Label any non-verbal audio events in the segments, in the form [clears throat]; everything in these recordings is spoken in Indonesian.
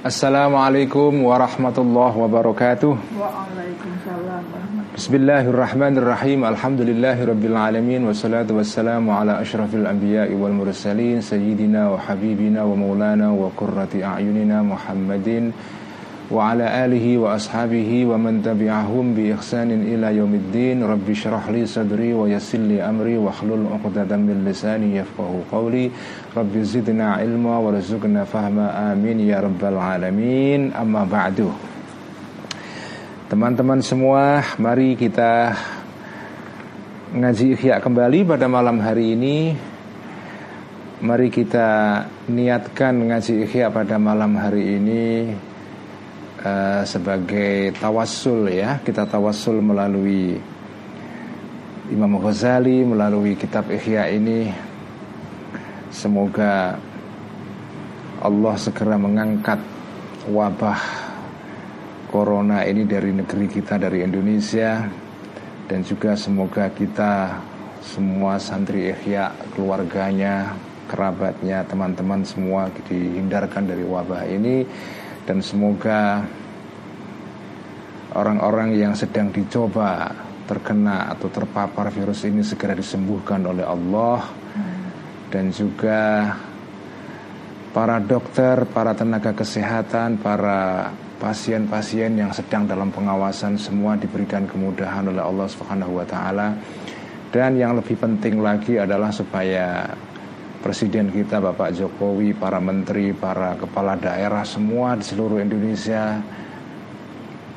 Assalamualaikum warahmatullahi wabarakatuh. Waalaikumsalam Bismillahirrahmanirrahim. Alhamdulillahirabbil alamin. Wassalatu wassalamu ala asyrafil anbiya'i wal mursalin. Sayyidina wa habibina wa maulana wa qurrati a'yunina Muhammadin man tabi'ahum bi ihsanin ila yaumiddin rabbi syrah li sadri wa yassir li amri wa hlul 'uqdatam min lisani yafqahu qawli rabbi zidna ilma wa rizqna fahma amin ya rabbal alamin amma ba'du Teman-teman semua, mari kita ngaji ikhya kembali pada malam hari ini. Mari kita niatkan ngaji ikhya pada malam hari ini uh, sebagai tawassul ya. Kita tawassul melalui Imam Ghazali melalui kitab Ihya ini. Semoga Allah segera mengangkat wabah corona ini dari negeri kita dari Indonesia dan juga semoga kita semua santri Ihya keluarganya kerabatnya teman-teman semua dihindarkan dari wabah ini dan semoga orang-orang yang sedang dicoba terkena atau terpapar virus ini segera disembuhkan oleh Allah dan juga para dokter, para tenaga kesehatan, para pasien-pasien yang sedang dalam pengawasan semua diberikan kemudahan oleh Allah Subhanahu wa taala. Dan yang lebih penting lagi adalah supaya presiden kita Bapak Jokowi, para menteri, para kepala daerah semua di seluruh Indonesia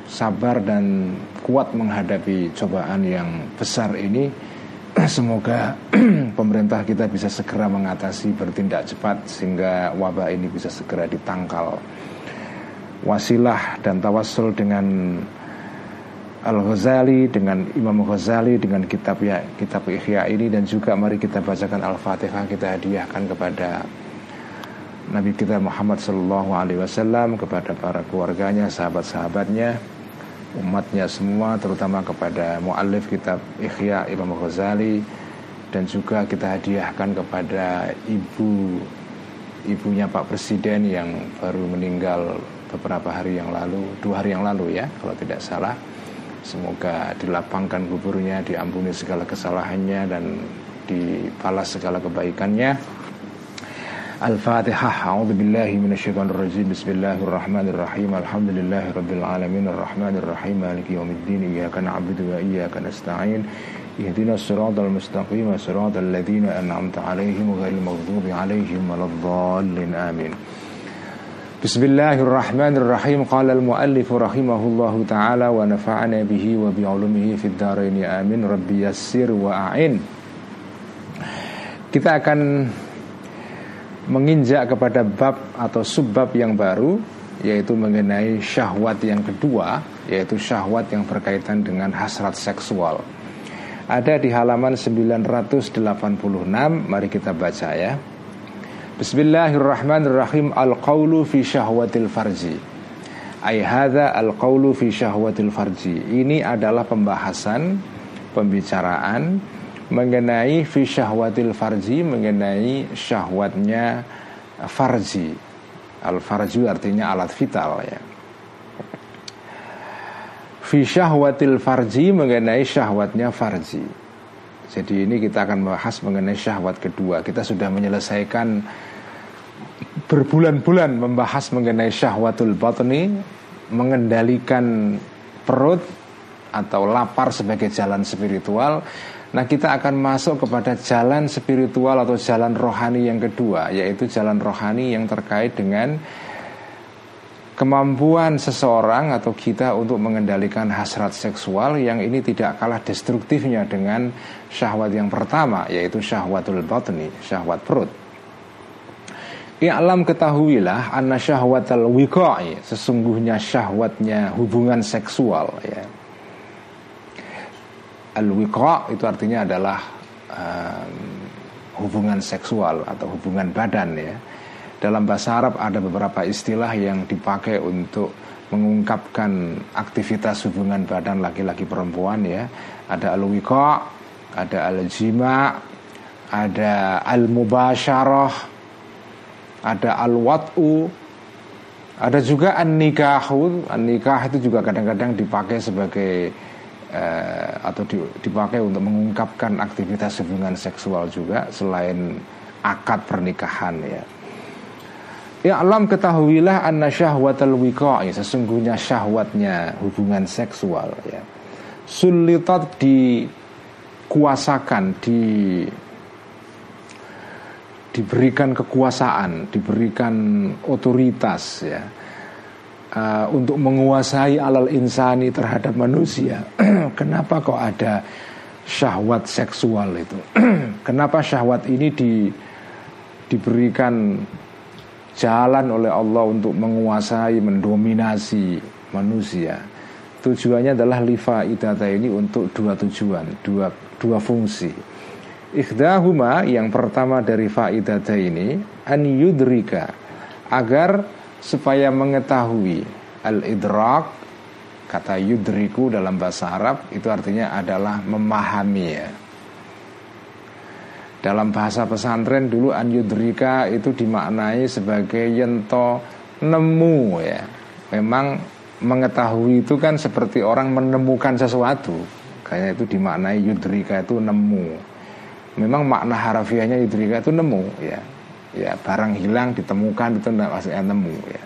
sabar dan kuat menghadapi cobaan yang besar ini. [clears throat] Semoga [clears throat] pemerintah kita bisa segera mengatasi bertindak cepat sehingga wabah ini bisa segera ditangkal wasilah dan tawassul dengan Al-Ghazali dengan Imam Ghazali dengan kitab ya kitab Ihya ini dan juga mari kita bacakan Al-Fatihah kita hadiahkan kepada Nabi kita Muhammad Sallallahu Alaihi Wasallam kepada para keluarganya, sahabat-sahabatnya, umatnya semua, terutama kepada muallif kitab Ihya Imam Ghazali dan juga kita hadiahkan kepada ibu ibunya Pak Presiden yang baru meninggal beberapa hari yang lalu, dua hari yang lalu ya, kalau tidak salah. Semoga dilapangkan kuburnya, diampuni segala kesalahannya dan dibalas segala kebaikannya. Al-Fatihah. A'udzu billahi minasyaitonir rajim. Bismillahirrahmanirrahim. Alhamdulillahi rabbil alamin arrahmanir rahim maliki yaumiddin. Iyyaka na'budu wa iyyaka nasta'in. Ihdinas siratal mustaqim, siratal ladzina an'amta 'alaihim ghairil maghdubi 'alaihim waladdallin. Amin. Bismillahirrahmanirrahim. Qala al-muallif rahimahullahu ta'ala Wa nafa'ana bihi wa bi'ulumihi Fid daraini amin Rabbi yassir wa a'in. Kita akan Menginjak kepada bab Atau subbab yang baru Yaitu mengenai syahwat yang kedua Yaitu syahwat yang berkaitan dengan hasrat seksual. Ada di halaman 986 Mari kita baca ya Bismillahirrahmanirrahim. Al-qawlu fi syahwatil farji. Ay hadha al-qawlu fi syahwatil farji. Ini adalah pembahasan Pembicaraan Mengenai fi syahwatil farji Mengenai syahwatnya farji. Al-farju artinya alat vital ya. Fi syahwatil farji Mengenai syahwatnya farji jadi ini kita akan membahas mengenai syahwat kedua. Kita sudah menyelesaikan berbulan-bulan membahas mengenai syahwatul batni, mengendalikan perut atau lapar sebagai jalan spiritual. Nah, kita akan masuk kepada jalan spiritual atau jalan rohani yang kedua, yaitu jalan rohani yang terkait dengan kemampuan seseorang atau kita untuk mengendalikan hasrat seksual yang ini tidak kalah destruktifnya dengan syahwat yang pertama yaitu syahwatul batni, syahwat perut. I'lam ketahuilah anna syahwatal wiqa'i sesungguhnya syahwatnya hubungan seksual ya. Al wiqa' itu artinya adalah um, hubungan seksual atau hubungan badan ya dalam bahasa Arab ada beberapa istilah yang dipakai untuk mengungkapkan aktivitas hubungan badan laki-laki perempuan ya. Ada al ada al-jima, ada al-mubasyarah, ada al-wat'u, Ada juga an-nikahu, an-nikah itu juga kadang-kadang dipakai sebagai uh, atau dipakai untuk mengungkapkan aktivitas hubungan seksual juga selain akad pernikahan ya. Ya alam ketahuilah anna syahwatal wiqa'i sesungguhnya syahwatnya hubungan seksual ya. Sulitat dikuasakan di diberikan kekuasaan, diberikan otoritas ya uh, untuk menguasai alal insani terhadap manusia. [clears throat] Kenapa kok ada syahwat seksual itu? [clears throat] Kenapa syahwat ini di diberikan jalan oleh Allah untuk menguasai, mendominasi manusia. Tujuannya adalah lifa idata ini untuk dua tujuan, dua dua fungsi. Ikhdahuma yang pertama dari faidata ini an yudrika agar supaya mengetahui al idrak kata yudriku dalam bahasa Arab itu artinya adalah memahami ya dalam bahasa pesantren dulu anyudrika itu dimaknai sebagai yento nemu ya. Memang mengetahui itu kan seperti orang menemukan sesuatu. Kayak itu dimaknai yudrika itu nemu. Memang makna harafiahnya yudrika itu nemu ya. Ya barang hilang ditemukan itu maksudnya nemu ya.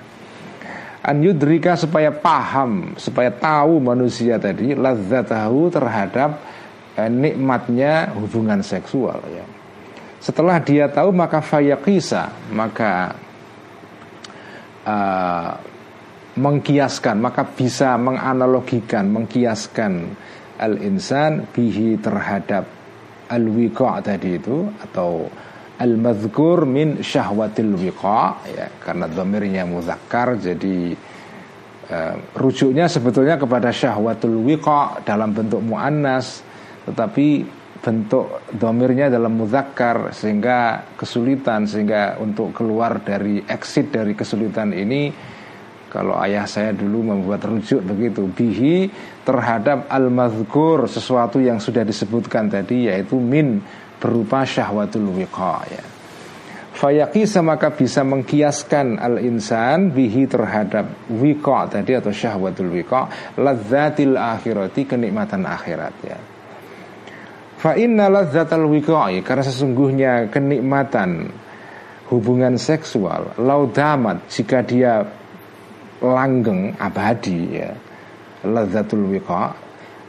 An yudrika supaya paham, supaya tahu manusia tadi tahu terhadap eh, nikmatnya hubungan seksual ya. Setelah dia tahu maka fayaqisa maka uh, mengkiaskan maka bisa menganalogikan mengkiaskan al insan bihi terhadap al wiqa tadi itu atau al madhkur min syahwatil wiqa ya karena domirnya muzakkar jadi uh, rujuknya sebetulnya kepada syahwatul wiqa dalam bentuk muannas tetapi bentuk domirnya dalam muzakkar sehingga kesulitan sehingga untuk keluar dari exit dari kesulitan ini kalau ayah saya dulu membuat rujuk begitu bihi terhadap al mazkur sesuatu yang sudah disebutkan tadi yaitu min berupa syahwatul wiqa ya. Fayaqisa maka bisa mengkiaskan al-insan bihi terhadap wiqa tadi atau syahwatul wiqa ladzatil akhirati kenikmatan akhirat ya. Fa inna ladzatal wiqa'i karena sesungguhnya kenikmatan hubungan seksual laudamat jika dia langgeng abadi ya ladzatul wiqa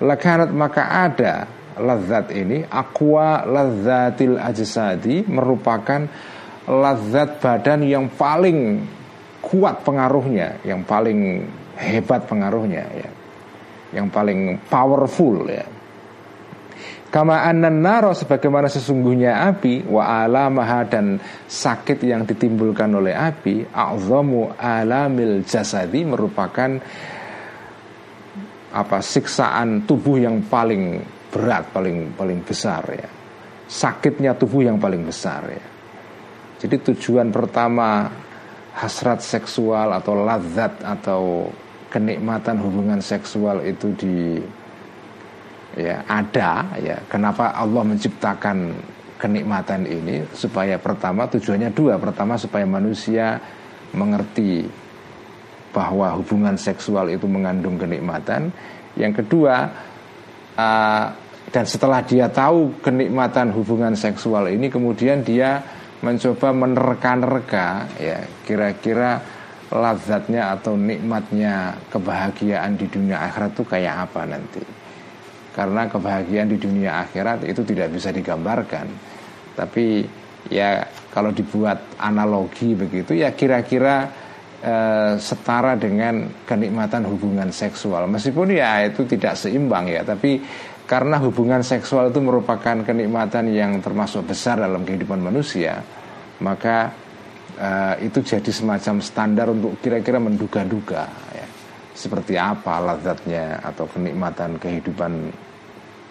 lakanat maka ada ladzat ini aqua ladzatil ajsadi merupakan ladzat badan yang paling kuat pengaruhnya yang paling hebat pengaruhnya ya yang paling powerful ya Kama anan naro sebagaimana sesungguhnya api wa alamaha dan sakit yang ditimbulkan oleh api a'zamu alamil jasadi merupakan apa siksaan tubuh yang paling berat paling paling besar ya. Sakitnya tubuh yang paling besar ya. Jadi tujuan pertama hasrat seksual atau lazat atau kenikmatan hubungan seksual itu di ya ada ya. Kenapa Allah menciptakan kenikmatan ini? Supaya pertama tujuannya dua. Pertama supaya manusia mengerti bahwa hubungan seksual itu mengandung kenikmatan. Yang kedua uh, dan setelah dia tahu kenikmatan hubungan seksual ini kemudian dia mencoba menerka-nerka ya kira-kira lazatnya atau nikmatnya kebahagiaan di dunia akhirat itu kayak apa nanti karena kebahagiaan di dunia akhirat itu tidak bisa digambarkan. Tapi ya kalau dibuat analogi begitu ya kira-kira eh, setara dengan kenikmatan hubungan seksual. Meskipun ya itu tidak seimbang ya tapi karena hubungan seksual itu merupakan kenikmatan yang termasuk besar dalam kehidupan manusia maka eh, itu jadi semacam standar untuk kira-kira menduga-duga ya. Seperti apa lazatnya atau kenikmatan kehidupan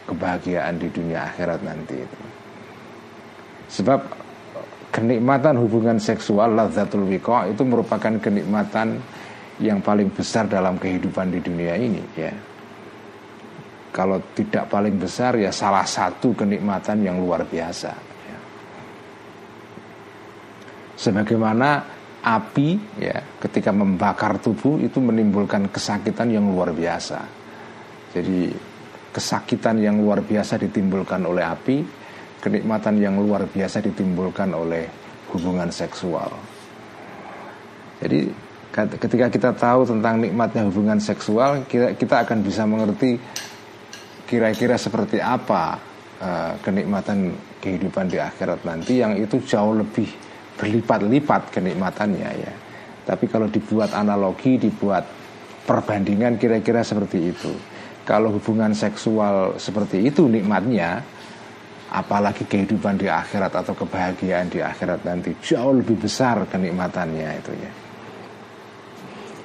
kebahagiaan di dunia akhirat nanti itu. Sebab kenikmatan hubungan seksual lazzatul wiqa itu merupakan kenikmatan yang paling besar dalam kehidupan di dunia ini ya. Kalau tidak paling besar ya salah satu kenikmatan yang luar biasa ya. Sebagaimana api ya ketika membakar tubuh itu menimbulkan kesakitan yang luar biasa. Jadi kesakitan yang luar biasa ditimbulkan oleh api, kenikmatan yang luar biasa ditimbulkan oleh hubungan seksual. Jadi ketika kita tahu tentang nikmatnya hubungan seksual, kita, akan bisa mengerti kira-kira seperti apa uh, kenikmatan kehidupan di akhirat nanti yang itu jauh lebih berlipat-lipat kenikmatannya ya. Tapi kalau dibuat analogi, dibuat perbandingan kira-kira seperti itu. Kalau hubungan seksual seperti itu nikmatnya, apalagi kehidupan di akhirat atau kebahagiaan di akhirat nanti jauh lebih besar kenikmatannya itu ya.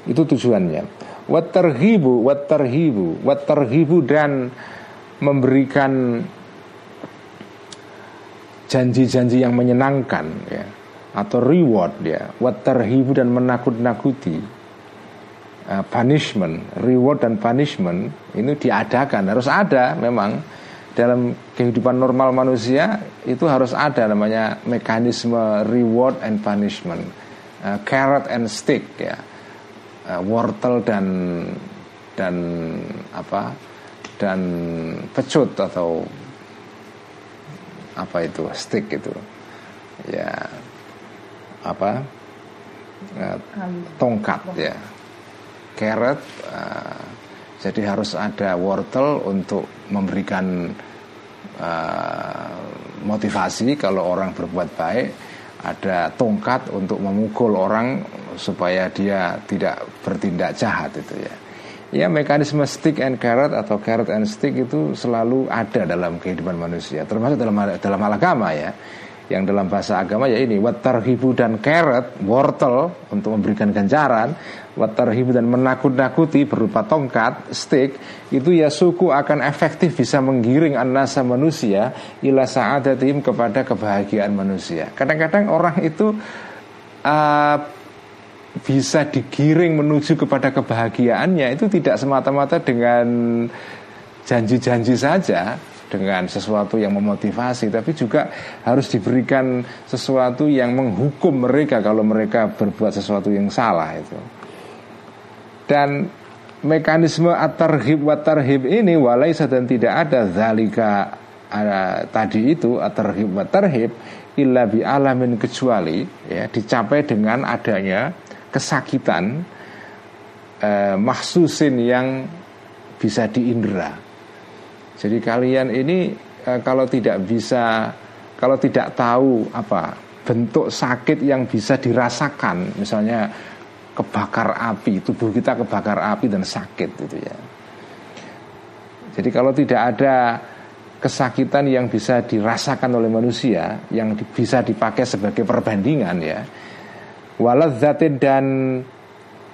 Itu tujuannya. Waterhibu, waterhibu, waterhibu dan memberikan janji-janji yang menyenangkan ya atau reward ya waterhibu dan menakut-nakuti uh, punishment reward dan punishment ini diadakan. Harus ada memang. Dalam kehidupan normal manusia itu harus ada namanya mekanisme reward and punishment. Uh, carrot and stick ya. Uh, wortel dan dan apa? Dan pecut atau apa itu? Stick itu. Ya apa? Uh, tongkat ya carrot uh, jadi harus ada wortel untuk memberikan uh, motivasi kalau orang berbuat baik. Ada tongkat untuk memukul orang supaya dia tidak bertindak jahat itu ya. Ya mekanisme stick and carrot atau carrot and stick itu selalu ada dalam kehidupan manusia termasuk dalam dalam agama ya yang dalam bahasa agama ya ini watarhibu dan carrot wortel untuk memberikan ganjaran watarhibu dan menakut-nakuti berupa tongkat stick itu ya suku akan efektif bisa menggiring anasa manusia ila sa'adatim kepada kebahagiaan manusia. Kadang-kadang orang itu uh, bisa digiring menuju kepada kebahagiaannya itu tidak semata-mata dengan janji-janji saja dengan sesuatu yang memotivasi tapi juga harus diberikan sesuatu yang menghukum mereka kalau mereka berbuat sesuatu yang salah itu dan mekanisme atarhib watarhib ini walai dan tidak ada zalika ada, tadi itu atarhib watarhib illa bi alamin kecuali ya dicapai dengan adanya kesakitan eh, mahsusin yang bisa diindra. Jadi kalian ini eh, kalau tidak bisa kalau tidak tahu apa bentuk sakit yang bisa dirasakan, misalnya kebakar api, tubuh kita kebakar api dan sakit gitu ya. Jadi kalau tidak ada kesakitan yang bisa dirasakan oleh manusia yang bisa dipakai sebagai perbandingan ya waladzatin dan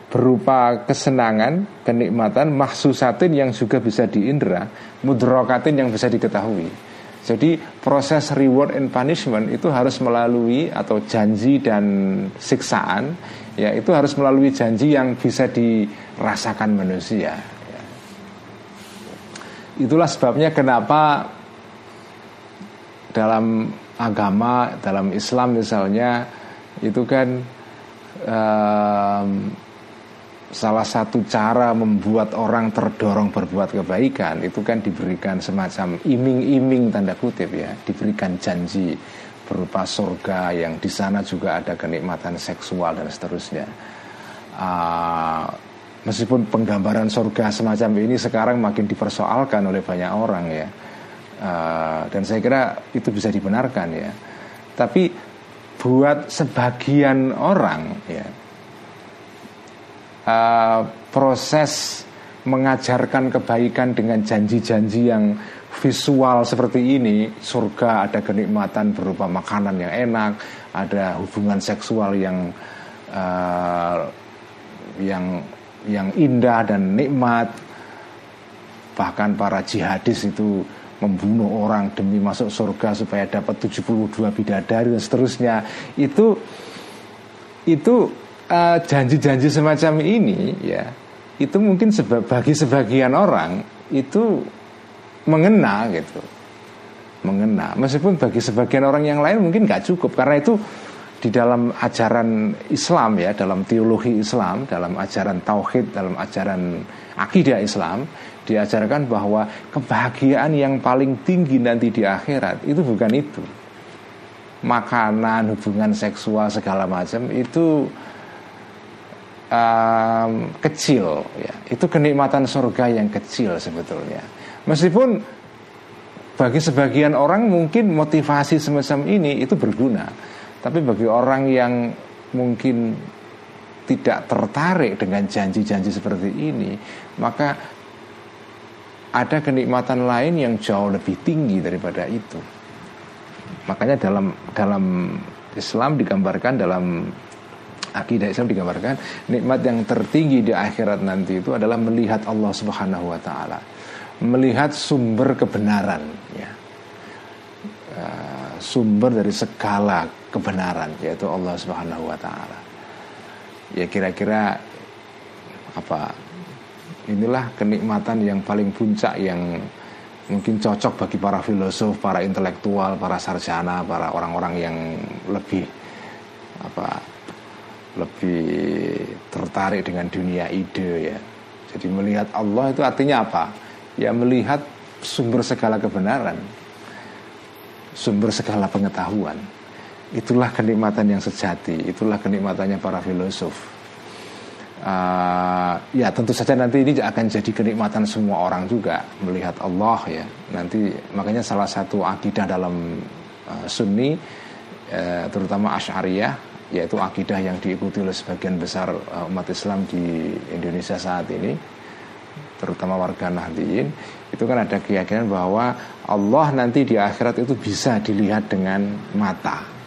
berupa kesenangan, kenikmatan, mahsusatin yang juga bisa diindra, mudrokatin yang bisa diketahui. Jadi proses reward and punishment itu harus melalui atau janji dan siksaan, ya itu harus melalui janji yang bisa dirasakan manusia. Itulah sebabnya kenapa dalam agama, dalam Islam misalnya itu kan um, salah satu cara membuat orang terdorong berbuat kebaikan itu kan diberikan semacam iming-iming tanda kutip ya, diberikan janji berupa surga yang di sana juga ada kenikmatan seksual dan seterusnya. Uh, meskipun penggambaran surga semacam ini sekarang makin dipersoalkan oleh banyak orang ya, uh, dan saya kira itu bisa dibenarkan ya. Tapi buat sebagian orang ya uh, proses mengajarkan kebaikan dengan janji-janji yang visual seperti ini surga ada kenikmatan berupa makanan yang enak ada hubungan seksual yang uh, yang yang indah dan nikmat. Bahkan para jihadis itu membunuh orang demi masuk surga supaya dapat 72 bidadari dan seterusnya. Itu itu eh, janji-janji semacam ini ya itu mungkin seba bagi sebagian orang itu mengena gitu mengena meskipun bagi sebagian orang yang lain mungkin nggak cukup karena itu di dalam ajaran Islam ya, dalam teologi Islam, dalam ajaran tauhid, dalam ajaran akidah Islam, diajarkan bahwa kebahagiaan yang paling tinggi nanti di akhirat itu bukan itu. Makanan, hubungan seksual segala macam itu um, kecil ya. Itu kenikmatan surga yang kecil sebetulnya. Meskipun bagi sebagian orang mungkin motivasi semacam ini itu berguna tapi bagi orang yang mungkin tidak tertarik dengan janji-janji seperti ini, maka ada kenikmatan lain yang jauh lebih tinggi daripada itu. Makanya dalam dalam Islam digambarkan dalam akidah Islam digambarkan nikmat yang tertinggi di akhirat nanti itu adalah melihat Allah Subhanahu wa taala. Melihat sumber kebenaran ya. Uh, sumber dari segala kebenaran yaitu Allah Subhanahu wa taala. Ya kira-kira apa inilah kenikmatan yang paling puncak yang mungkin cocok bagi para filosof, para intelektual, para sarjana, para orang-orang yang lebih apa lebih tertarik dengan dunia ide ya. Jadi melihat Allah itu artinya apa? Ya melihat sumber segala kebenaran, sumber segala pengetahuan. Itulah kenikmatan yang sejati, itulah kenikmatannya para filosof. Uh, ya tentu saja nanti ini akan jadi kenikmatan semua orang juga melihat Allah ya. Nanti makanya salah satu akidah dalam uh, Sunni uh, terutama Asy'ariyah yaitu akidah yang diikuti oleh sebagian besar uh, umat Islam di Indonesia saat ini terutama warga Nahdliyin itu kan ada keyakinan bahwa Allah nanti di akhirat itu bisa dilihat dengan mata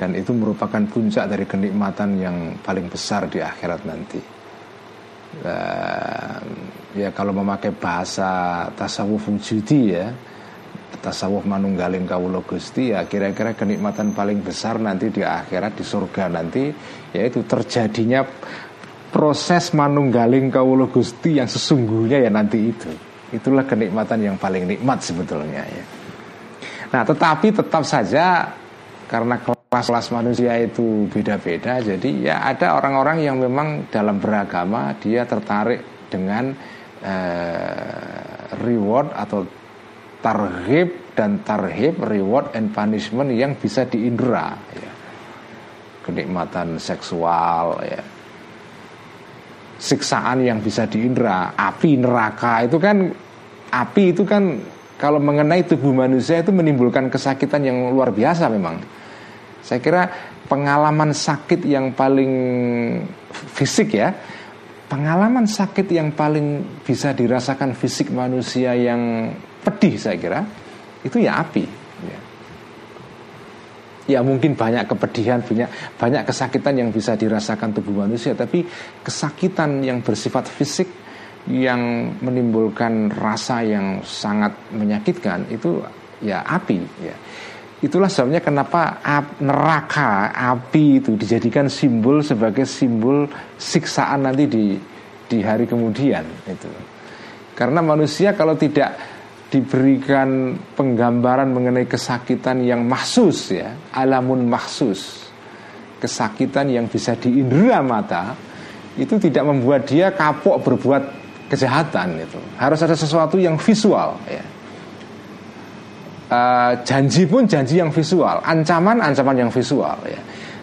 dan itu merupakan puncak dari kenikmatan yang paling besar di akhirat nanti. Ya kalau memakai bahasa tasawuf wujudi ya, tasawuf manunggaling kawula Gusti ya kira-kira kenikmatan paling besar nanti di akhirat di surga nanti yaitu terjadinya proses manunggaling kawula Gusti yang sesungguhnya ya nanti itu. Itulah kenikmatan yang paling nikmat sebetulnya ya. Nah, tetapi tetap saja karena kelas-kelas manusia itu beda-beda jadi ya ada orang-orang yang memang dalam beragama dia tertarik dengan uh, reward atau tarhib dan tarhib reward and punishment yang bisa diindra ya. kenikmatan seksual ya. Siksaan yang bisa diindra. Api neraka itu kan api itu kan kalau mengenai tubuh manusia itu menimbulkan kesakitan yang luar biasa memang. Saya kira pengalaman sakit yang paling fisik ya, pengalaman sakit yang paling bisa dirasakan fisik manusia yang pedih saya kira itu ya api. Ya, ya mungkin banyak kepedihan, banyak banyak kesakitan yang bisa dirasakan tubuh manusia, tapi kesakitan yang bersifat fisik yang menimbulkan rasa yang sangat menyakitkan itu ya api ya Itulah sebabnya kenapa neraka api itu dijadikan simbol sebagai simbol siksaan nanti di di hari kemudian itu. Karena manusia kalau tidak diberikan penggambaran mengenai kesakitan yang mahsus ya, alamun mahsus. Kesakitan yang bisa diindera mata itu tidak membuat dia kapok berbuat kejahatan itu. Harus ada sesuatu yang visual ya uh, janji pun janji yang visual, ancaman ancaman yang visual ya.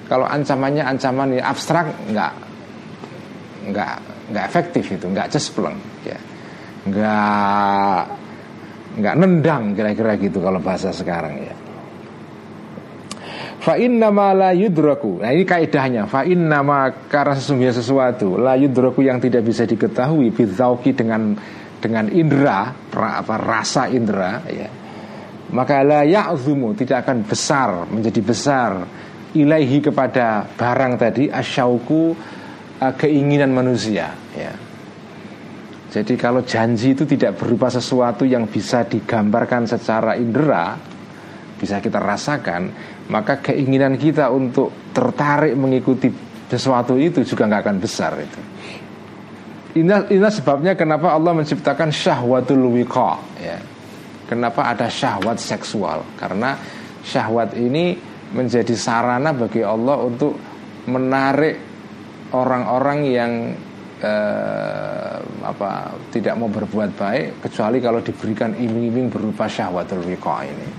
Kalau ancamannya ancaman yang abstrak nggak nggak nggak efektif itu, nggak cespleng ya, nggak nggak nendang kira-kira gitu kalau bahasa sekarang ya. Fa nama la yudraku. Nah ini kaidahnya. Fa nama karena sesungguhnya sesuatu la yudraku yang tidak bisa diketahui bidzauki dengan dengan indera apa rasa indera ya maka la ya'zumu tidak akan besar menjadi besar ilaihi kepada barang tadi asyauku uh, keinginan manusia ya. Jadi kalau janji itu tidak berupa sesuatu yang bisa digambarkan secara indera bisa kita rasakan maka keinginan kita untuk tertarik mengikuti sesuatu itu juga nggak akan besar itu. Inilah, inilah sebabnya kenapa Allah menciptakan syahwatul wiqa ya Kenapa ada syahwat seksual? Karena syahwat ini menjadi sarana bagi Allah untuk menarik orang-orang yang eh, apa tidak mau berbuat baik kecuali kalau diberikan iming-iming berupa syahwatul wiqa ini.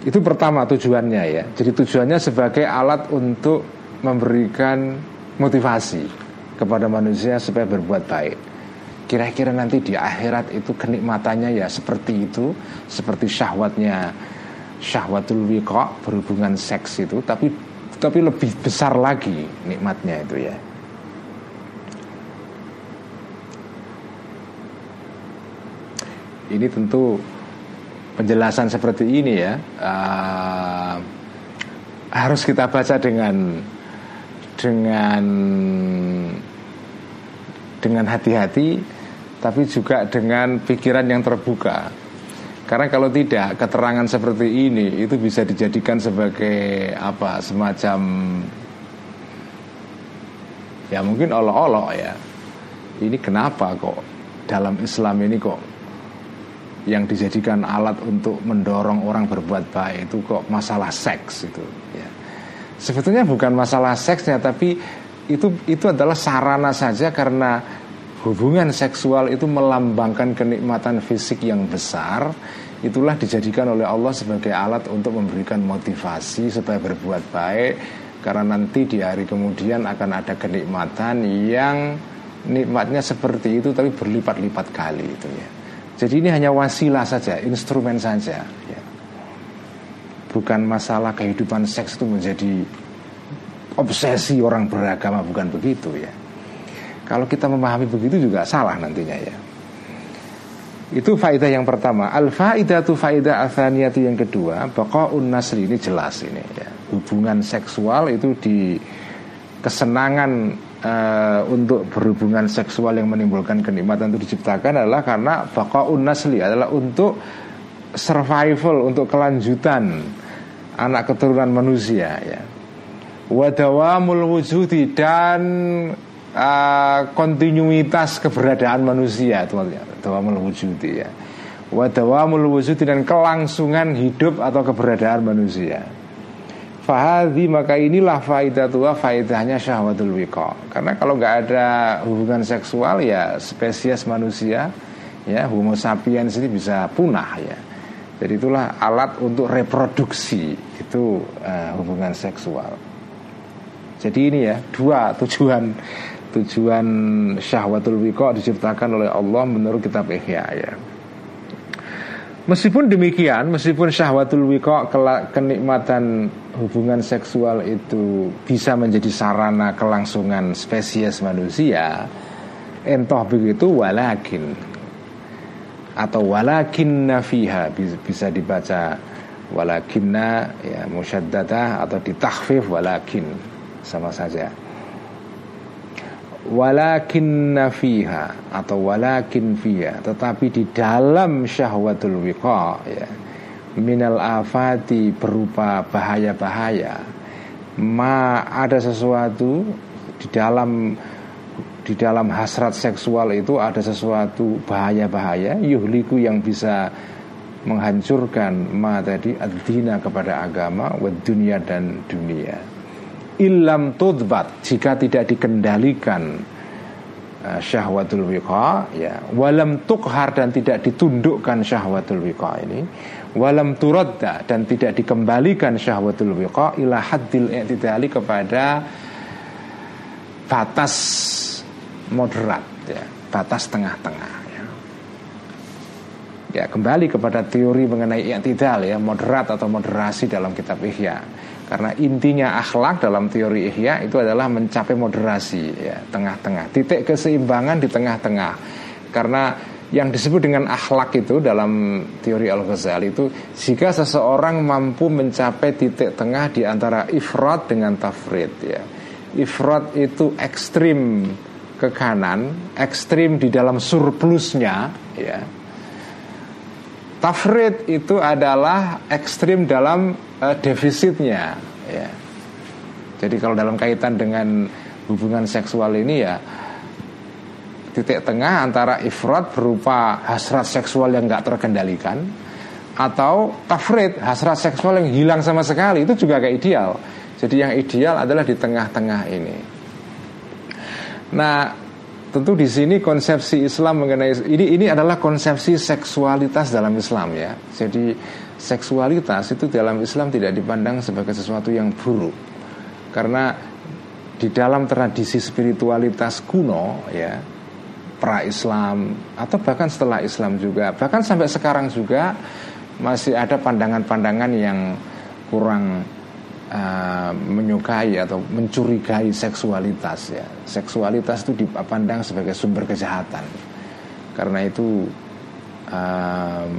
Itu pertama tujuannya ya. Jadi tujuannya sebagai alat untuk memberikan motivasi kepada manusia supaya berbuat baik. Kira-kira nanti di akhirat itu kenikmatannya ya seperti itu, seperti syahwatnya syahwatul wiqa berhubungan seks itu, tapi tapi lebih besar lagi nikmatnya itu ya. Ini tentu penjelasan seperti ini ya. Uh, harus kita baca dengan dengan dengan hati-hati tapi juga dengan pikiran yang terbuka. Karena kalau tidak keterangan seperti ini itu bisa dijadikan sebagai apa semacam ya mungkin olok-olok ya. Ini kenapa kok dalam Islam ini kok yang dijadikan alat untuk mendorong orang berbuat baik itu kok masalah seks itu ya. Sebetulnya bukan masalah seksnya tapi itu itu adalah sarana saja karena hubungan seksual itu melambangkan kenikmatan fisik yang besar itulah dijadikan oleh Allah sebagai alat untuk memberikan motivasi supaya berbuat baik karena nanti di hari kemudian akan ada kenikmatan yang nikmatnya seperti itu tapi berlipat-lipat kali itu ya. Jadi ini hanya wasilah saja, instrumen saja. Ya. Bukan masalah kehidupan seks itu menjadi obsesi orang beragama, bukan begitu ya. Kalau kita memahami begitu juga salah nantinya ya. Itu faedah yang pertama. Al faedah tu faedah athaniyati yang kedua. Baqaun nasri ini jelas ini ya. Hubungan seksual itu di kesenangan uh, untuk berhubungan seksual yang menimbulkan kenikmatan itu diciptakan adalah karena baqaun nasli adalah untuk survival untuk kelanjutan anak keturunan manusia ya. Wadawamul wujudi dan uh, kontinuitas keberadaan manusia itu maksudnya dawamul wujudi ya. Wadawamul wujudi dan kelangsungan hidup atau keberadaan manusia. Fahadi maka inilah faidah tua faidahnya syahwatul wiko Karena kalau nggak ada hubungan seksual ya spesies manusia ya Homo sapiens ini bisa punah ya. Jadi itulah alat untuk reproduksi itu uh, hubungan seksual. Jadi ini ya dua tujuan tujuan syahwatul wiko diciptakan oleh Allah menurut kitab Ihya ya. Meskipun demikian, meskipun syahwatul wiko kenikmatan hubungan seksual itu bisa menjadi sarana kelangsungan spesies manusia, entoh begitu walakin. Atau walakin nafiha bisa dibaca walakinna ya musyaddadah atau ditakhfif walakin sama saja walakin nafiha atau walakin fiha. Tetapi di dalam syahwatul wiqa ya minal afati berupa bahaya-bahaya. Ma ada sesuatu di dalam di dalam hasrat seksual itu ada sesuatu bahaya-bahaya yuhliku yang bisa menghancurkan ma tadi ad-dina kepada agama dunia dan dunia ilam tudbat jika tidak dikendalikan uh, syahwatul wiqa ya. Walam tukhar dan tidak ditundukkan syahwatul wiqa ini. Walam turadda dan tidak dikembalikan syahwatul wiqa ila haddil i'tidali kepada batas moderat ya. Batas tengah-tengah ya. ya kembali kepada teori mengenai i'tidal ya. Moderat atau moderasi dalam kitab Ihya karena intinya akhlak dalam teori ihya itu adalah mencapai moderasi ya, tengah-tengah. Titik keseimbangan di tengah-tengah. Karena yang disebut dengan akhlak itu dalam teori Al-Ghazali itu jika seseorang mampu mencapai titik tengah di antara ifrat dengan tafrid ya. Ifrat itu ekstrim ke kanan, ekstrim di dalam surplusnya ya. Tafrid itu adalah ekstrim dalam uh, defisitnya ya. Jadi kalau dalam kaitan dengan hubungan seksual ini ya titik tengah antara ifrat berupa hasrat seksual yang nggak terkendalikan atau tafrid hasrat seksual yang hilang sama sekali itu juga gak ideal. Jadi yang ideal adalah di tengah-tengah ini. Nah, tentu di sini konsepsi Islam mengenai ini ini adalah konsepsi seksualitas dalam Islam ya. Jadi seksualitas itu dalam Islam tidak dipandang sebagai sesuatu yang buruk. Karena di dalam tradisi spiritualitas kuno ya, pra Islam atau bahkan setelah Islam juga, bahkan sampai sekarang juga masih ada pandangan-pandangan yang kurang uh, menyukai atau mencurigai seksualitas ya. Seksualitas itu dipandang sebagai sumber kejahatan. Karena itu um,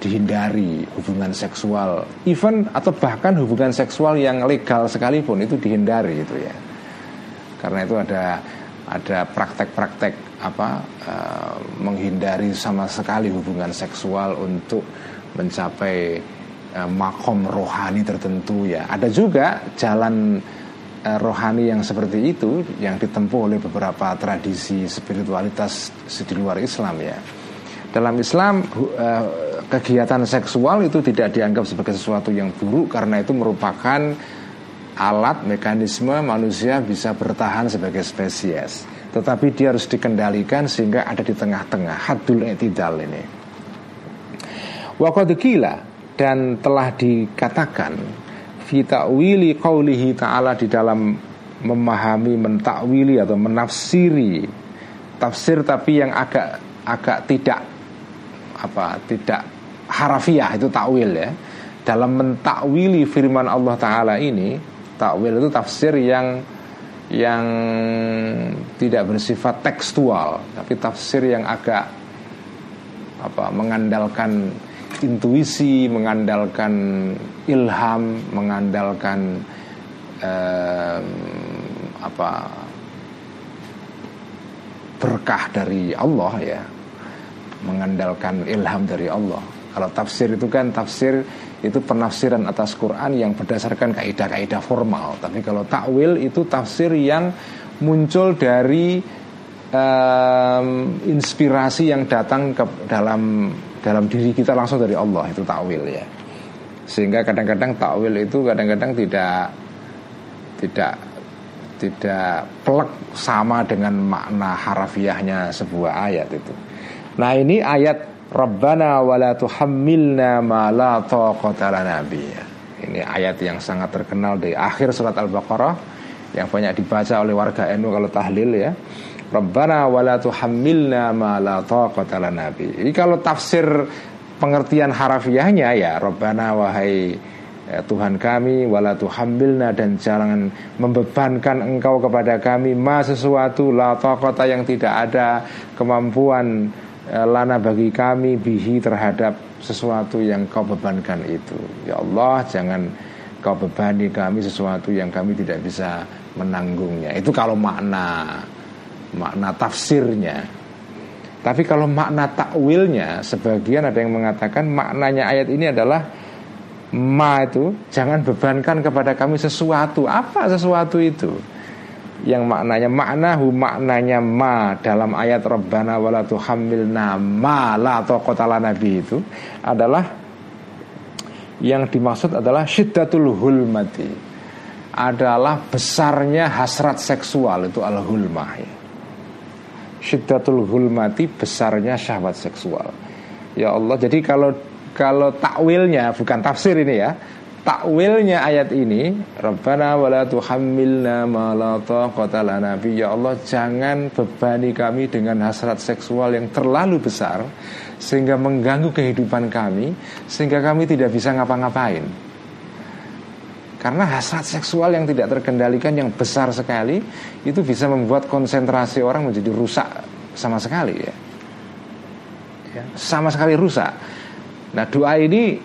dihindari hubungan seksual, even atau bahkan hubungan seksual yang legal sekalipun itu dihindari itu ya. Karena itu ada ada praktek-praktek apa uh, menghindari sama sekali hubungan seksual untuk mencapai uh, makom rohani tertentu ya. Ada juga jalan uh, rohani yang seperti itu yang ditempuh oleh beberapa tradisi spiritualitas di luar Islam ya. Dalam Islam uh, kegiatan seksual itu tidak dianggap sebagai sesuatu yang buruk karena itu merupakan alat mekanisme manusia bisa bertahan sebagai spesies. Tetapi dia harus dikendalikan sehingga ada di tengah-tengah hadul etidal ini. Waqadqila dan telah dikatakan fi ta'wili qaulihi ta'ala di dalam memahami mentakwili atau menafsiri tafsir tapi yang agak agak tidak apa tidak harafiah itu takwil ya. Dalam mentakwili firman Allah taala ini takwil itu tafsir yang yang tidak bersifat tekstual tapi tafsir yang agak apa mengandalkan intuisi, mengandalkan ilham, mengandalkan eh, apa berkah dari Allah ya, mengandalkan ilham dari Allah. Kalau tafsir itu kan tafsir itu penafsiran atas Quran yang berdasarkan kaidah-kaidah formal. Tapi kalau takwil itu tafsir yang muncul dari um, inspirasi yang datang ke dalam dalam diri kita langsung dari Allah itu takwil ya sehingga kadang-kadang takwil itu kadang-kadang tidak tidak tidak plek sama dengan makna harafiahnya sebuah ayat itu. Nah ini ayat Rabbana wala tuhammilna ma la taqata lana Ini ayat yang sangat terkenal di akhir surat Al-Baqarah yang banyak dibaca oleh warga NU kalau tahlil ya. Rabbana wala tuhammilna ma la taqata lana Ini kalau tafsir pengertian harafiahnya ya Rabbana wahai ya, Tuhan kami wala tuhammilna dan jangan membebankan engkau kepada kami ma sesuatu la taqata yang tidak ada kemampuan ya, lana bagi kami bihi terhadap sesuatu yang kau bebankan itu. Ya Allah, jangan kau bebani kami sesuatu yang kami tidak bisa menanggungnya. Itu kalau makna makna tafsirnya. Tapi kalau makna takwilnya, sebagian ada yang mengatakan maknanya ayat ini adalah ma itu jangan bebankan kepada kami sesuatu. Apa sesuatu itu? Yang maknanya maknahu maknanya ma dalam ayat Rabbana wala tuhammilna ma la taqata nabi itu adalah yang dimaksud adalah syiddatul hulmati adalah besarnya hasrat seksual itu al hulmah ya syiddatul hulmati besarnya syahwat seksual. Ya Allah, jadi kalau kalau takwilnya bukan tafsir ini ya. Takwilnya ayat ini, Rabbana wala tuhammilna ma la taqata lana Ya Allah, jangan bebani kami dengan hasrat seksual yang terlalu besar sehingga mengganggu kehidupan kami sehingga kami tidak bisa ngapa-ngapain. Karena hasrat seksual yang tidak terkendalikan yang besar sekali itu bisa membuat konsentrasi orang menjadi rusak sama sekali ya. ya sama sekali rusak. Nah doa ini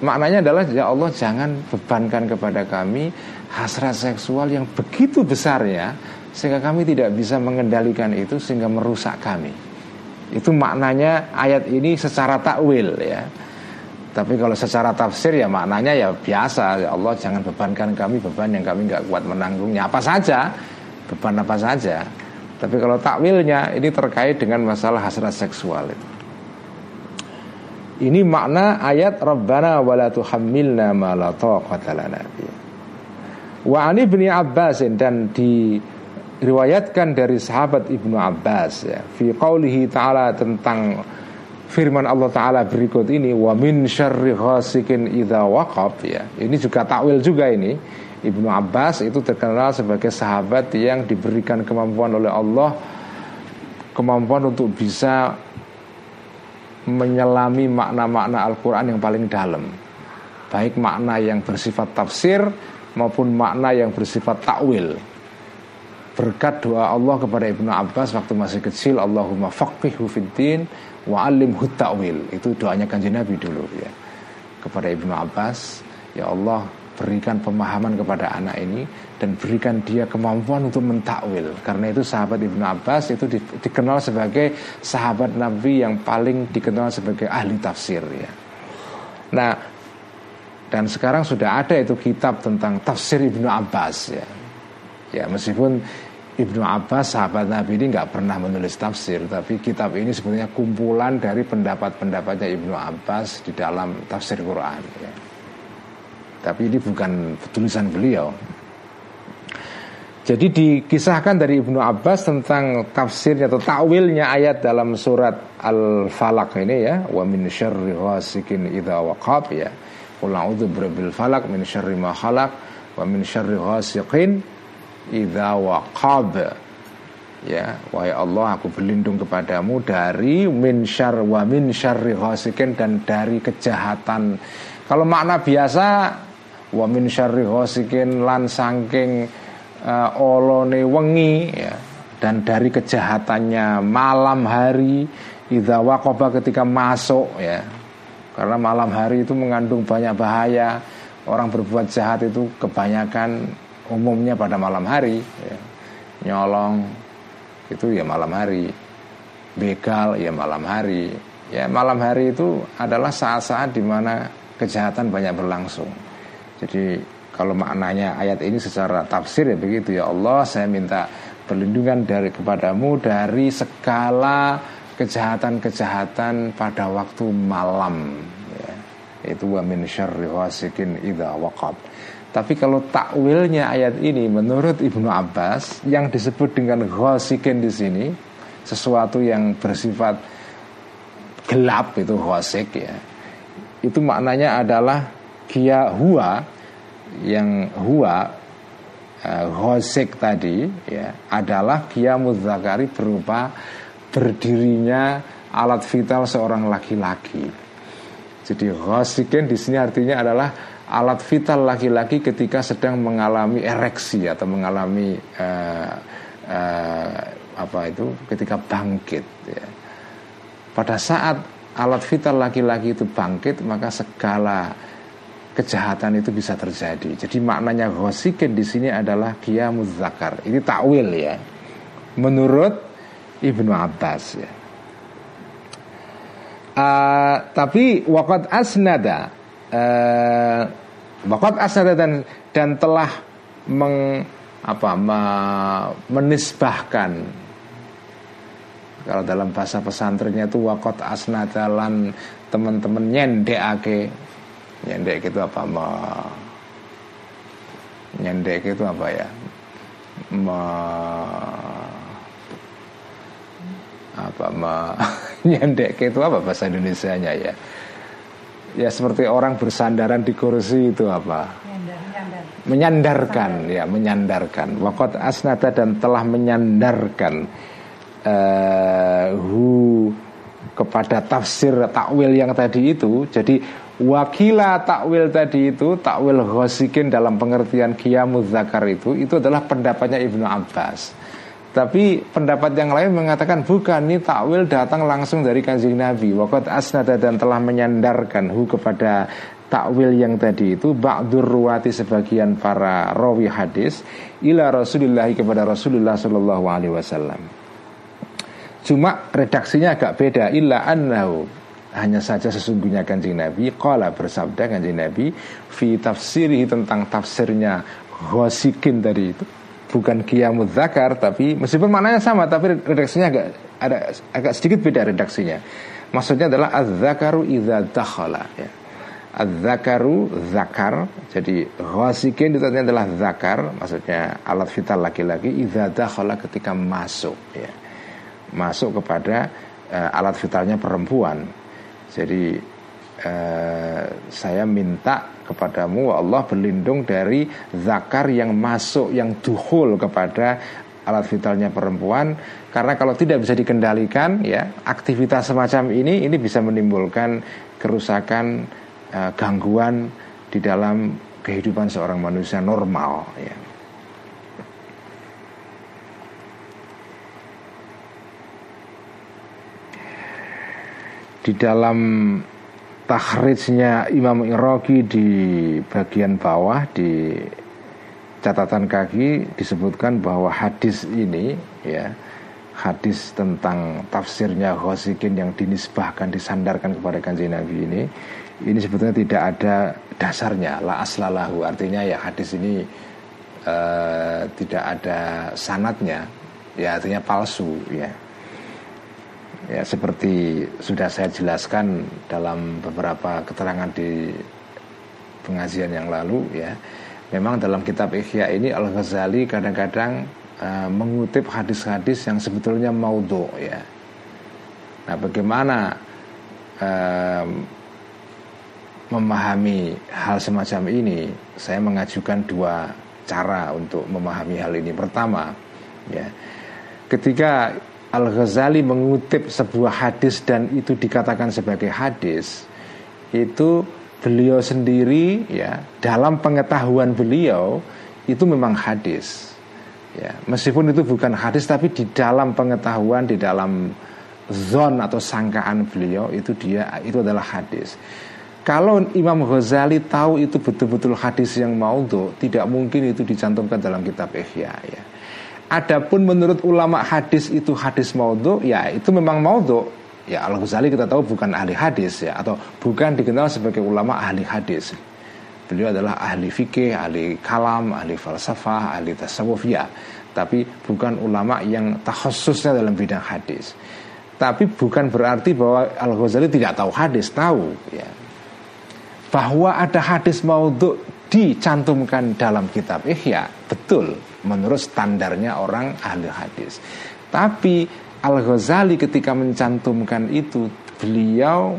maknanya adalah ya Allah jangan bebankan kepada kami hasrat seksual yang begitu besarnya sehingga kami tidak bisa mengendalikan itu sehingga merusak kami. Itu maknanya ayat ini secara takwil ya. Tapi kalau secara tafsir ya maknanya ya biasa ya Allah jangan bebankan kami beban yang kami nggak kuat menanggungnya apa saja beban apa saja. Tapi kalau takwilnya ini terkait dengan masalah hasrat seksual itu. Ini makna ayat Rabbana wa la tuhammilna ma la taqata lana Wa ani bin Abbas dan diriwayatkan dari sahabat Ibnu Abbas ya fi qaulihi ta'ala tentang firman Allah taala berikut ini wa min syarri ghasikin waqab ya. Ini juga takwil juga ini. Ibnu Abbas itu terkenal sebagai sahabat yang diberikan kemampuan oleh Allah kemampuan untuk bisa menyelami makna-makna Al-Quran yang paling dalam Baik makna yang bersifat tafsir maupun makna yang bersifat takwil Berkat doa Allah kepada Ibnu Abbas waktu masih kecil Allahumma faqihu fiddin wa alimhu ta'wil Itu doanya kanji Nabi dulu ya Kepada Ibnu Abbas Ya Allah berikan pemahaman kepada anak ini dan berikan dia kemampuan untuk mentakwil karena itu sahabat Ibnu Abbas itu di, dikenal sebagai sahabat Nabi yang paling dikenal sebagai ahli tafsir ya. Nah dan sekarang sudah ada itu kitab tentang tafsir Ibnu Abbas ya. Ya meskipun Ibnu Abbas sahabat Nabi ini nggak pernah menulis tafsir tapi kitab ini sebetulnya kumpulan dari pendapat-pendapatnya Ibnu Abbas di dalam tafsir Quran ya. Tapi ini bukan tulisan beliau. Jadi dikisahkan dari Ibnu Abbas tentang tafsirnya atau takwilnya ayat dalam surat Al-Falaq ini ya, wa min syarri ghasikin idza waqab ya. Qul a'udzu birabbil falaq min syarri ma khalaq wa min syarri ghasiqin idza waqab. Ya, wahai Allah aku berlindung kepadamu dari min syar wa min syarri ghasikin dan dari kejahatan. Kalau makna biasa wa min syarri ghasikin lan sangking uh, olone wengi ya dan dari kejahatannya malam hari idza waqaba ketika masuk ya karena malam hari itu mengandung banyak bahaya orang berbuat jahat itu kebanyakan umumnya pada malam hari ya. nyolong itu ya malam hari. Begal ya malam hari. Ya malam hari itu adalah saat-saat di mana kejahatan banyak berlangsung. Jadi kalau maknanya ayat ini secara tafsir ya begitu ya Allah saya minta perlindungan dari kepadamu dari segala kejahatan-kejahatan pada waktu malam. Ya. itu wa min syarri wasikin idza waqab tapi kalau takwilnya ayat ini menurut Ibnu Abbas yang disebut dengan ghasikin di sini sesuatu yang bersifat gelap itu ghasik ya. Itu maknanya adalah kia hua yang hua uh, tadi ya adalah kia mudzakari berupa berdirinya alat vital seorang laki-laki. Jadi ghosikin di sini artinya adalah alat vital laki-laki ketika sedang mengalami ereksi atau mengalami uh, uh, apa itu ketika bangkit ya. Pada saat alat vital laki-laki itu bangkit maka segala kejahatan itu bisa terjadi. Jadi maknanya ghosikin di sini adalah kia zakar. Ini takwil ya. Menurut Ibnu Abbas ya. Uh, tapi wakat asnada uh, wakat asnada dan dan telah meng, apa me, menisbahkan. Kalau dalam bahasa pesantrennya itu wakot asnadalan teman-teman nyendeake nyendek itu apa? Me, nyendek itu apa ya? Me, apa? Me, [laughs] nyendek itu apa bahasa Indonesia nya ya ya seperti orang bersandaran di kursi itu apa? Menyandarkan ya menyandarkan. Wakot asnada dan telah menyandarkan uh, hu kepada tafsir takwil yang tadi itu. Jadi wakila takwil tadi itu takwil ghosikin dalam pengertian kiamuz zakar itu itu adalah pendapatnya Ibnu Abbas tapi pendapat yang lain mengatakan bukan ini takwil datang langsung dari kanjeng Nabi. Wakat asnada dan telah menyandarkan hu kepada takwil yang tadi itu ba'dur ruwati sebagian para rawi hadis ila Rasulullah kepada Rasulullah Shallallahu alaihi wasallam. Cuma redaksinya agak beda. Illa annahu hanya saja sesungguhnya kanjeng Nabi Qala bersabda kanjeng Nabi Fi tafsirihi tentang tafsirnya Ghosikin tadi itu Bukan Qiyamud Zakar Tapi meskipun maknanya sama Tapi redaksinya agak ada agak sedikit beda redaksinya Maksudnya adalah az-zakaru idza dakhala ya. Az-zakaru zakar Jadi ghasikin itu artinya adalah zakar Maksudnya alat vital laki-laki Idza dakhala ketika masuk ya. Masuk kepada uh, alat vitalnya perempuan Jadi uh, saya minta kepadamu Allah berlindung dari zakar yang masuk Yang duhul kepada alat vitalnya perempuan karena kalau tidak bisa dikendalikan ya aktivitas semacam ini ini bisa menimbulkan kerusakan uh, gangguan di dalam kehidupan seorang manusia normal ya. Di dalam tahrijnya Imam Iraqi di bagian bawah di catatan kaki disebutkan bahwa hadis ini ya hadis tentang tafsirnya Ghosikin yang dinisbahkan disandarkan kepada kanjeng Nabi ini ini sebetulnya tidak ada dasarnya la aslalahu. Artinya ya hadis ini uh, tidak ada sanatnya ya artinya palsu ya ya seperti sudah saya jelaskan dalam beberapa keterangan di pengajian yang lalu ya memang dalam kitab Ihya ini Al Ghazali kadang-kadang uh, mengutip hadis-hadis yang sebetulnya maudhu ya. Nah, bagaimana uh, memahami hal semacam ini? Saya mengajukan dua cara untuk memahami hal ini. Pertama, ya, ketika Al Ghazali mengutip sebuah hadis dan itu dikatakan sebagai hadis, itu beliau sendiri ya dalam pengetahuan beliau itu memang hadis Ya, meskipun itu bukan hadis tapi di dalam pengetahuan di dalam zon atau sangkaan beliau itu dia itu adalah hadis. Kalau Imam Ghazali tahu itu betul-betul hadis yang maudhu, tidak mungkin itu dicantumkan dalam kitab Ihya ya. Adapun menurut ulama hadis itu hadis maudhu, ya itu memang maudhu. Ya Al Ghazali kita tahu bukan ahli hadis ya atau bukan dikenal sebagai ulama ahli hadis. Beliau adalah ahli fikih, ahli kalam, ahli falsafah, ahli tasawuf ya. Tapi bukan ulama yang takhususnya dalam bidang hadis. Tapi bukan berarti bahwa Al Ghazali tidak tahu hadis, tahu ya. Bahwa ada hadis maudhu dicantumkan dalam kitab Ihya, betul menurut standarnya orang ahli hadis. Tapi Al Ghazali ketika mencantumkan itu, beliau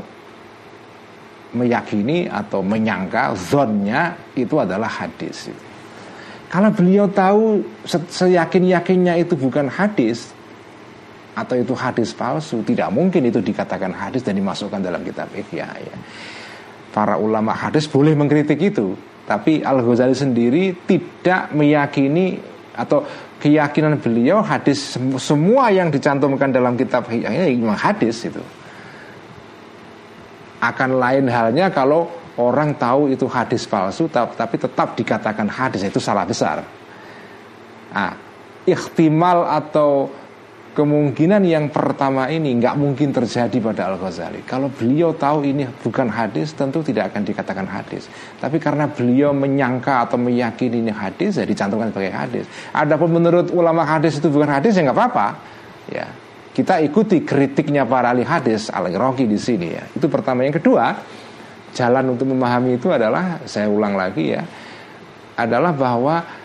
meyakini atau menyangka zonnya itu adalah hadis. Kalau beliau tahu seyakin-yakinnya itu bukan hadis atau itu hadis palsu, tidak mungkin itu dikatakan hadis dan dimasukkan dalam kitab Ihya. Ya. Para ulama hadis boleh mengkritik itu, tapi Al Ghazali sendiri tidak meyakini atau keyakinan beliau hadis semua yang dicantumkan dalam kitab ini memang hadis itu. Akan lain halnya kalau orang tahu itu hadis palsu tapi tetap dikatakan hadis itu salah besar. Nah, ikhtimal atau kemungkinan yang pertama ini nggak mungkin terjadi pada Al Ghazali. Kalau beliau tahu ini bukan hadis, tentu tidak akan dikatakan hadis. Tapi karena beliau menyangka atau meyakini ini hadis, jadi dicantumkan sebagai hadis. Adapun menurut ulama hadis itu bukan hadis ya nggak apa-apa. Ya, kita ikuti kritiknya para ahli hadis al Rocky di sini ya. Itu pertama. Yang kedua, jalan untuk memahami itu adalah saya ulang lagi ya, adalah bahwa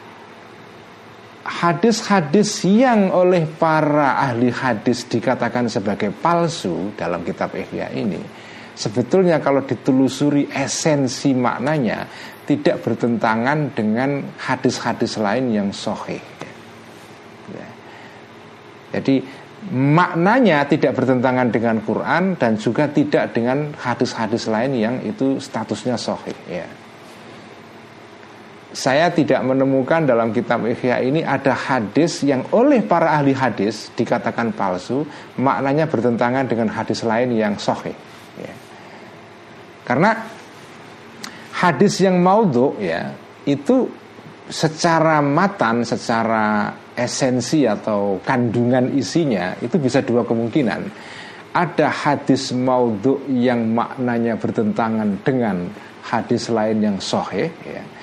hadis-hadis yang oleh para ahli hadis dikatakan sebagai palsu dalam kitab Ihya ini sebetulnya kalau ditelusuri esensi maknanya tidak bertentangan dengan hadis-hadis lain yang sohih. Ya. Jadi maknanya tidak bertentangan dengan Quran dan juga tidak dengan hadis-hadis lain yang itu statusnya sahih ya. Saya tidak menemukan dalam kitab Ihya ini ada hadis yang oleh para ahli hadis dikatakan palsu, maknanya bertentangan dengan hadis lain yang sahih. Ya. Karena hadis yang maudhu ya itu secara matan, secara esensi atau kandungan isinya itu bisa dua kemungkinan. Ada hadis maudhu yang maknanya bertentangan dengan hadis lain yang soheh ya.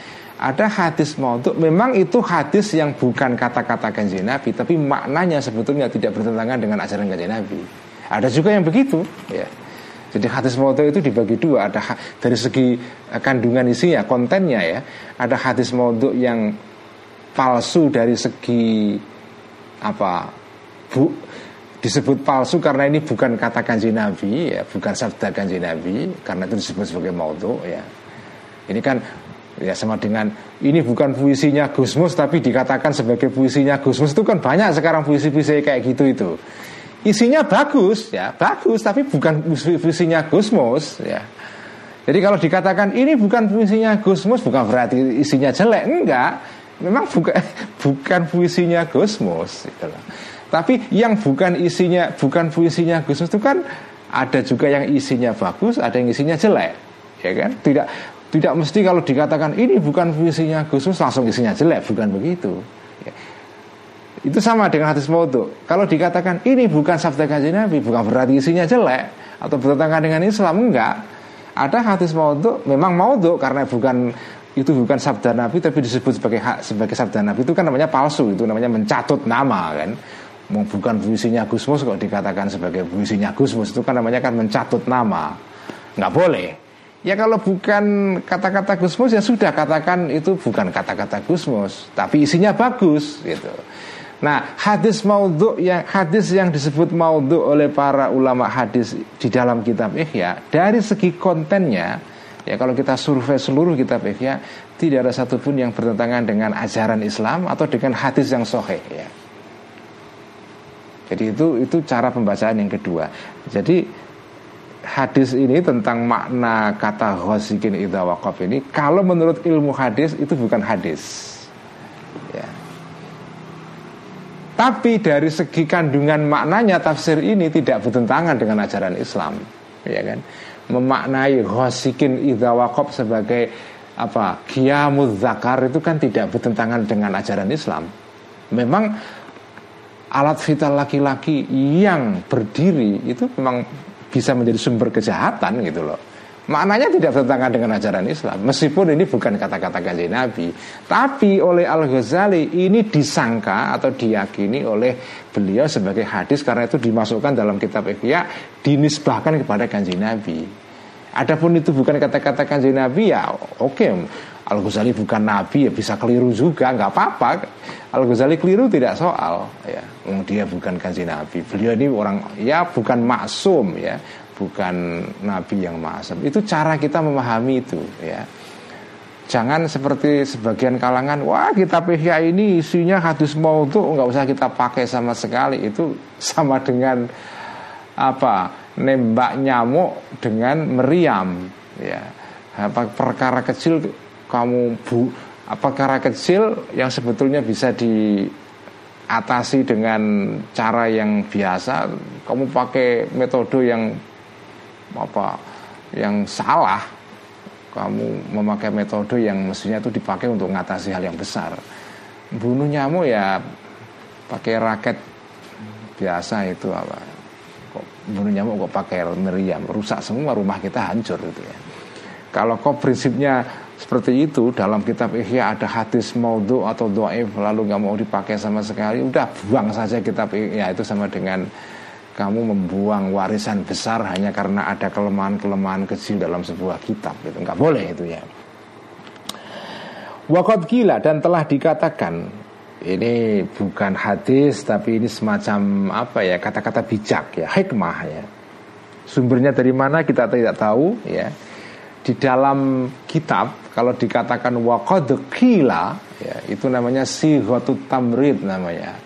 Ada hadis maudhu memang itu hadis yang bukan kata-kata kanjeng Nabi tapi maknanya sebetulnya tidak bertentangan dengan ajaran kanjeng Nabi. Ada juga yang begitu ya. Jadi hadis maudhu itu dibagi dua, ada dari segi eh, kandungan isinya, kontennya ya. Ada hadis maudhu yang palsu dari segi apa bu disebut palsu karena ini bukan kata kanji Nabi ya, bukan sabda kanji Nabi karena itu disebut sebagai maudhu ya. Ini kan ya sama dengan ini bukan puisinya Gusmus tapi dikatakan sebagai puisinya Gusmus itu kan banyak sekarang puisi-puisi kayak gitu itu. Isinya bagus ya, bagus tapi bukan puisinya Gusmus ya. Jadi kalau dikatakan ini bukan puisinya Gusmus bukan berarti isinya jelek, enggak. Memang bukan [laughs] bukan puisinya Gusmus gitu Tapi yang bukan isinya bukan puisinya Gusmus itu kan ada juga yang isinya bagus, ada yang isinya jelek. Ya kan? Tidak tidak mesti kalau dikatakan ini bukan puisinya Gusmus langsung isinya jelek, bukan begitu. Ya. Itu sama dengan hadis maudhu. Kalau dikatakan ini bukan sabda kaji Nabi, bukan berarti isinya jelek atau bertentangan dengan Islam, enggak. Ada hadis maudhu, memang maudhu karena bukan itu bukan sabda Nabi tapi disebut sebagai hak sebagai sabda Nabi itu kan namanya palsu, itu namanya mencatut nama kan. Bukan puisinya Gusmus kok dikatakan sebagai puisinya Gusmus itu kan namanya kan mencatut nama. Enggak boleh. Ya kalau bukan kata-kata Gusmus ya sudah katakan itu bukan kata-kata Gusmus, tapi isinya bagus gitu. Nah, hadis maudhu yang hadis yang disebut maudhu oleh para ulama hadis di dalam kitab Ihya dari segi kontennya ya kalau kita survei seluruh kitab Ihya tidak ada satupun yang bertentangan dengan ajaran Islam atau dengan hadis yang sahih ya. Jadi itu itu cara pembacaan yang kedua. Jadi hadis ini tentang makna kata ghasikin idha ini kalau menurut ilmu hadis itu bukan hadis. Ya. tapi dari segi kandungan maknanya tafsir ini tidak bertentangan dengan ajaran Islam ya kan? Memaknai ghasikin idha sebagai apa qiyamuz zakar itu kan tidak bertentangan dengan ajaran Islam. Memang alat vital laki-laki yang berdiri itu memang bisa menjadi sumber kejahatan gitu loh. Maknanya tidak bertentangan dengan ajaran Islam Meskipun ini bukan kata-kata kanji Nabi Tapi oleh Al-Ghazali ini disangka atau diyakini oleh beliau sebagai hadis Karena itu dimasukkan dalam kitab Ikhya Dinisbahkan kepada kanji Nabi Adapun itu bukan kata-kata kanji Nabi ya oke okay. Al-Ghazali bukan Nabi ya bisa keliru juga nggak apa-apa. Al-Ghazali keliru tidak soal ya. Dia bukan kanji Nabi. Beliau ini orang ya bukan maksum ya. Bukan Nabi yang maksum. Itu cara kita memahami itu ya. Jangan seperti sebagian kalangan wah kita Ihya ini isinya hadis tuh nggak usah kita pakai sama sekali. Itu sama dengan apa nembak nyamuk dengan meriam ya. Apa perkara kecil kamu bu apa perkara kecil yang sebetulnya bisa diatasi dengan cara yang biasa. Kamu pakai metode yang apa yang salah. Kamu memakai metode yang mestinya itu dipakai untuk mengatasi hal yang besar. Bunuh nyamuk ya pakai raket biasa itu apa. Kok bunuh nyamuk kok pakai meriam? Rusak semua rumah kita hancur gitu ya. Kalau kok prinsipnya seperti itu dalam kitab Ihya ada hadis maudhu atau doaif lalu nggak mau dipakai sama sekali udah buang saja kitab Ihya itu sama dengan kamu membuang warisan besar hanya karena ada kelemahan-kelemahan kecil dalam sebuah kitab itu nggak boleh itu ya. Wakot gila dan telah dikatakan ini bukan hadis tapi ini semacam apa ya kata-kata bijak ya hikmah ya. Sumbernya dari mana kita tidak tahu ya. Di dalam kitab kalau dikatakan waqad ya itu namanya sighatut tamrid namanya.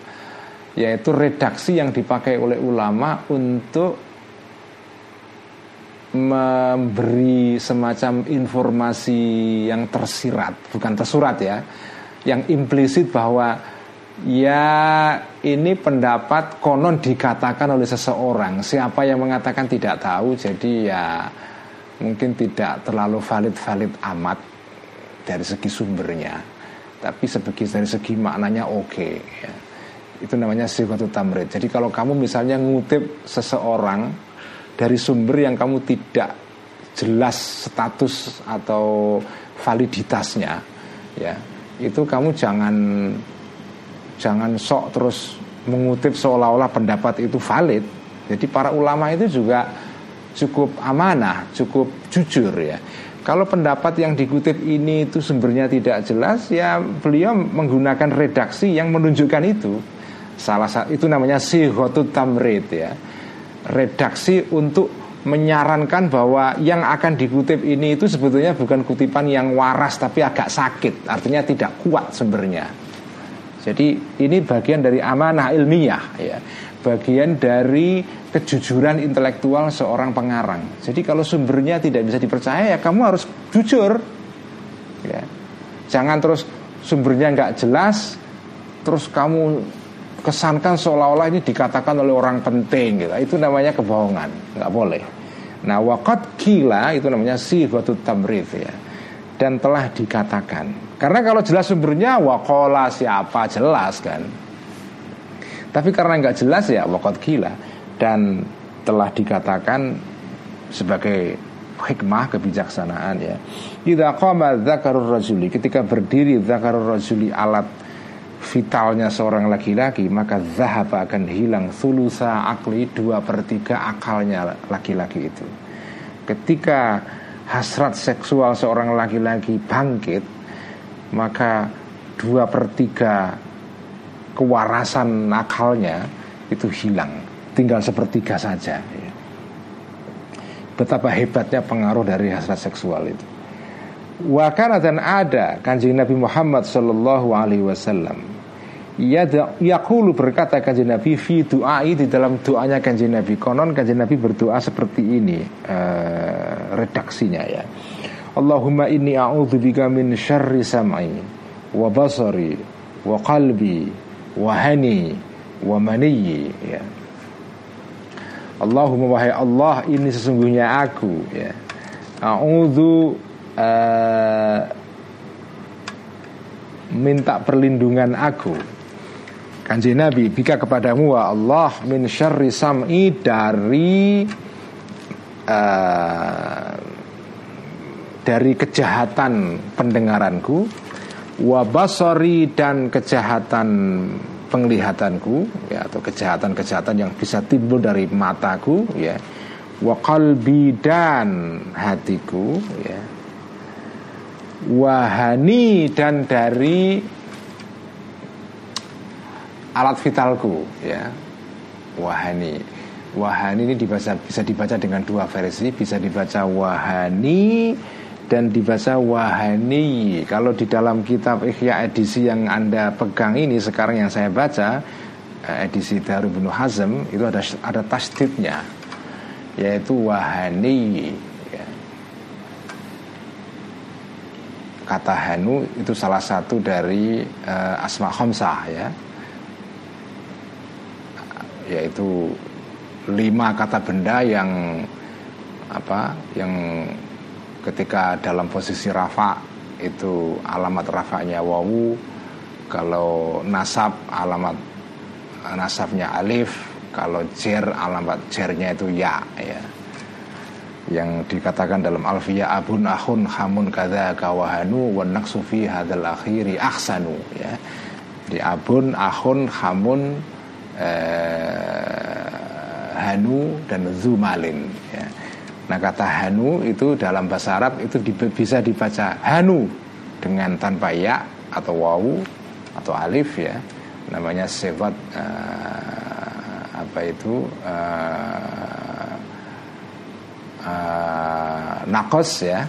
Yaitu redaksi yang dipakai oleh ulama untuk memberi semacam informasi yang tersirat bukan tersurat ya. Yang implisit bahwa ya ini pendapat konon dikatakan oleh seseorang. Siapa yang mengatakan tidak tahu jadi ya mungkin tidak terlalu valid-valid amat dari segi sumbernya tapi sebagai dari segi maknanya oke okay, ya. itu namanya sifat tamrid jadi kalau kamu misalnya ngutip seseorang dari sumber yang kamu tidak jelas status atau validitasnya ya itu kamu jangan jangan sok terus mengutip seolah-olah pendapat itu valid jadi para ulama itu juga cukup amanah, cukup jujur ya. Kalau pendapat yang dikutip ini itu sumbernya tidak jelas, ya beliau menggunakan redaksi yang menunjukkan itu. Salah satu itu namanya sihotut tamrid ya. Redaksi untuk menyarankan bahwa yang akan dikutip ini itu sebetulnya bukan kutipan yang waras tapi agak sakit, artinya tidak kuat sumbernya. Jadi ini bagian dari amanah ilmiah ya bagian dari kejujuran intelektual seorang pengarang. Jadi kalau sumbernya tidak bisa dipercaya ya kamu harus jujur. Ya. Jangan terus sumbernya nggak jelas, terus kamu kesankan seolah-olah ini dikatakan oleh orang penting gitu. Itu namanya kebohongan, nggak boleh. Nah, wakat kila itu namanya sifatut tamrif ya. Dan telah dikatakan. Karena kalau jelas sumbernya wakola siapa jelas kan. Tapi karena nggak jelas ya wakot gila dan telah dikatakan sebagai hikmah kebijaksanaan ya. Idza qama dzakarur rajuli ketika berdiri dzakarur rajuli alat vitalnya seorang laki-laki maka zahab akan hilang sulusa akli dua per tiga akalnya laki-laki itu. Ketika hasrat seksual seorang laki-laki bangkit maka dua per tiga kewarasan akalnya itu hilang. Tinggal sepertiga saja. Betapa hebatnya pengaruh dari hasrat seksual itu. Wakana dan ada kanjeng Nabi Muhammad Shallallahu Alaihi Wasallam. Yakulu berkata kanjeng Nabi fi doai di dalam doanya kanjeng Nabi. Konon kanjeng Nabi berdoa seperti ini uh, redaksinya ya. Allahumma inni a'udzubika min syarri sam'i wa basari wa qalbi wahani wa ya. Allahumma wahai Allah ini sesungguhnya aku ya. A'udzu uh, minta perlindungan aku Kanji Nabi bika kepadamu wa Allah min syarri sam'i dari uh, dari kejahatan pendengaranku wabasori dan kejahatan penglihatanku ya atau kejahatan-kejahatan yang bisa timbul dari mataku ya. Wakalbi dan hatiku ya. Wahani dan dari alat vitalku ya. Wahani. Wahani ini dibaca bisa dibaca dengan dua versi. Bisa dibaca wahani dan dibaca wahani. Kalau di dalam kitab Ikhya edisi yang Anda pegang ini sekarang yang saya baca eh, edisi Daru bin Hazm itu ada ada tasdidnya yaitu wahani ya. kata hanu itu salah satu dari uh, asma khamsah ya yaitu lima kata benda yang apa yang ketika dalam posisi rafa itu alamat rafanya wawu. Kalau nasab alamat nasabnya alif. Kalau jer alamat jernya itu ya ya. Yang dikatakan dalam alfiya abun ahun hamun kada kawahanu wa naksufi hadal akhiri ahsanu ya. Di abun ahun hamun eh, hanu dan zumalin ya Nah kata hanu itu dalam bahasa Arab itu bisa dibaca hanu dengan tanpa ya atau wawu atau alif ya. Namanya sifat uh, apa itu uh, uh, nakos ya.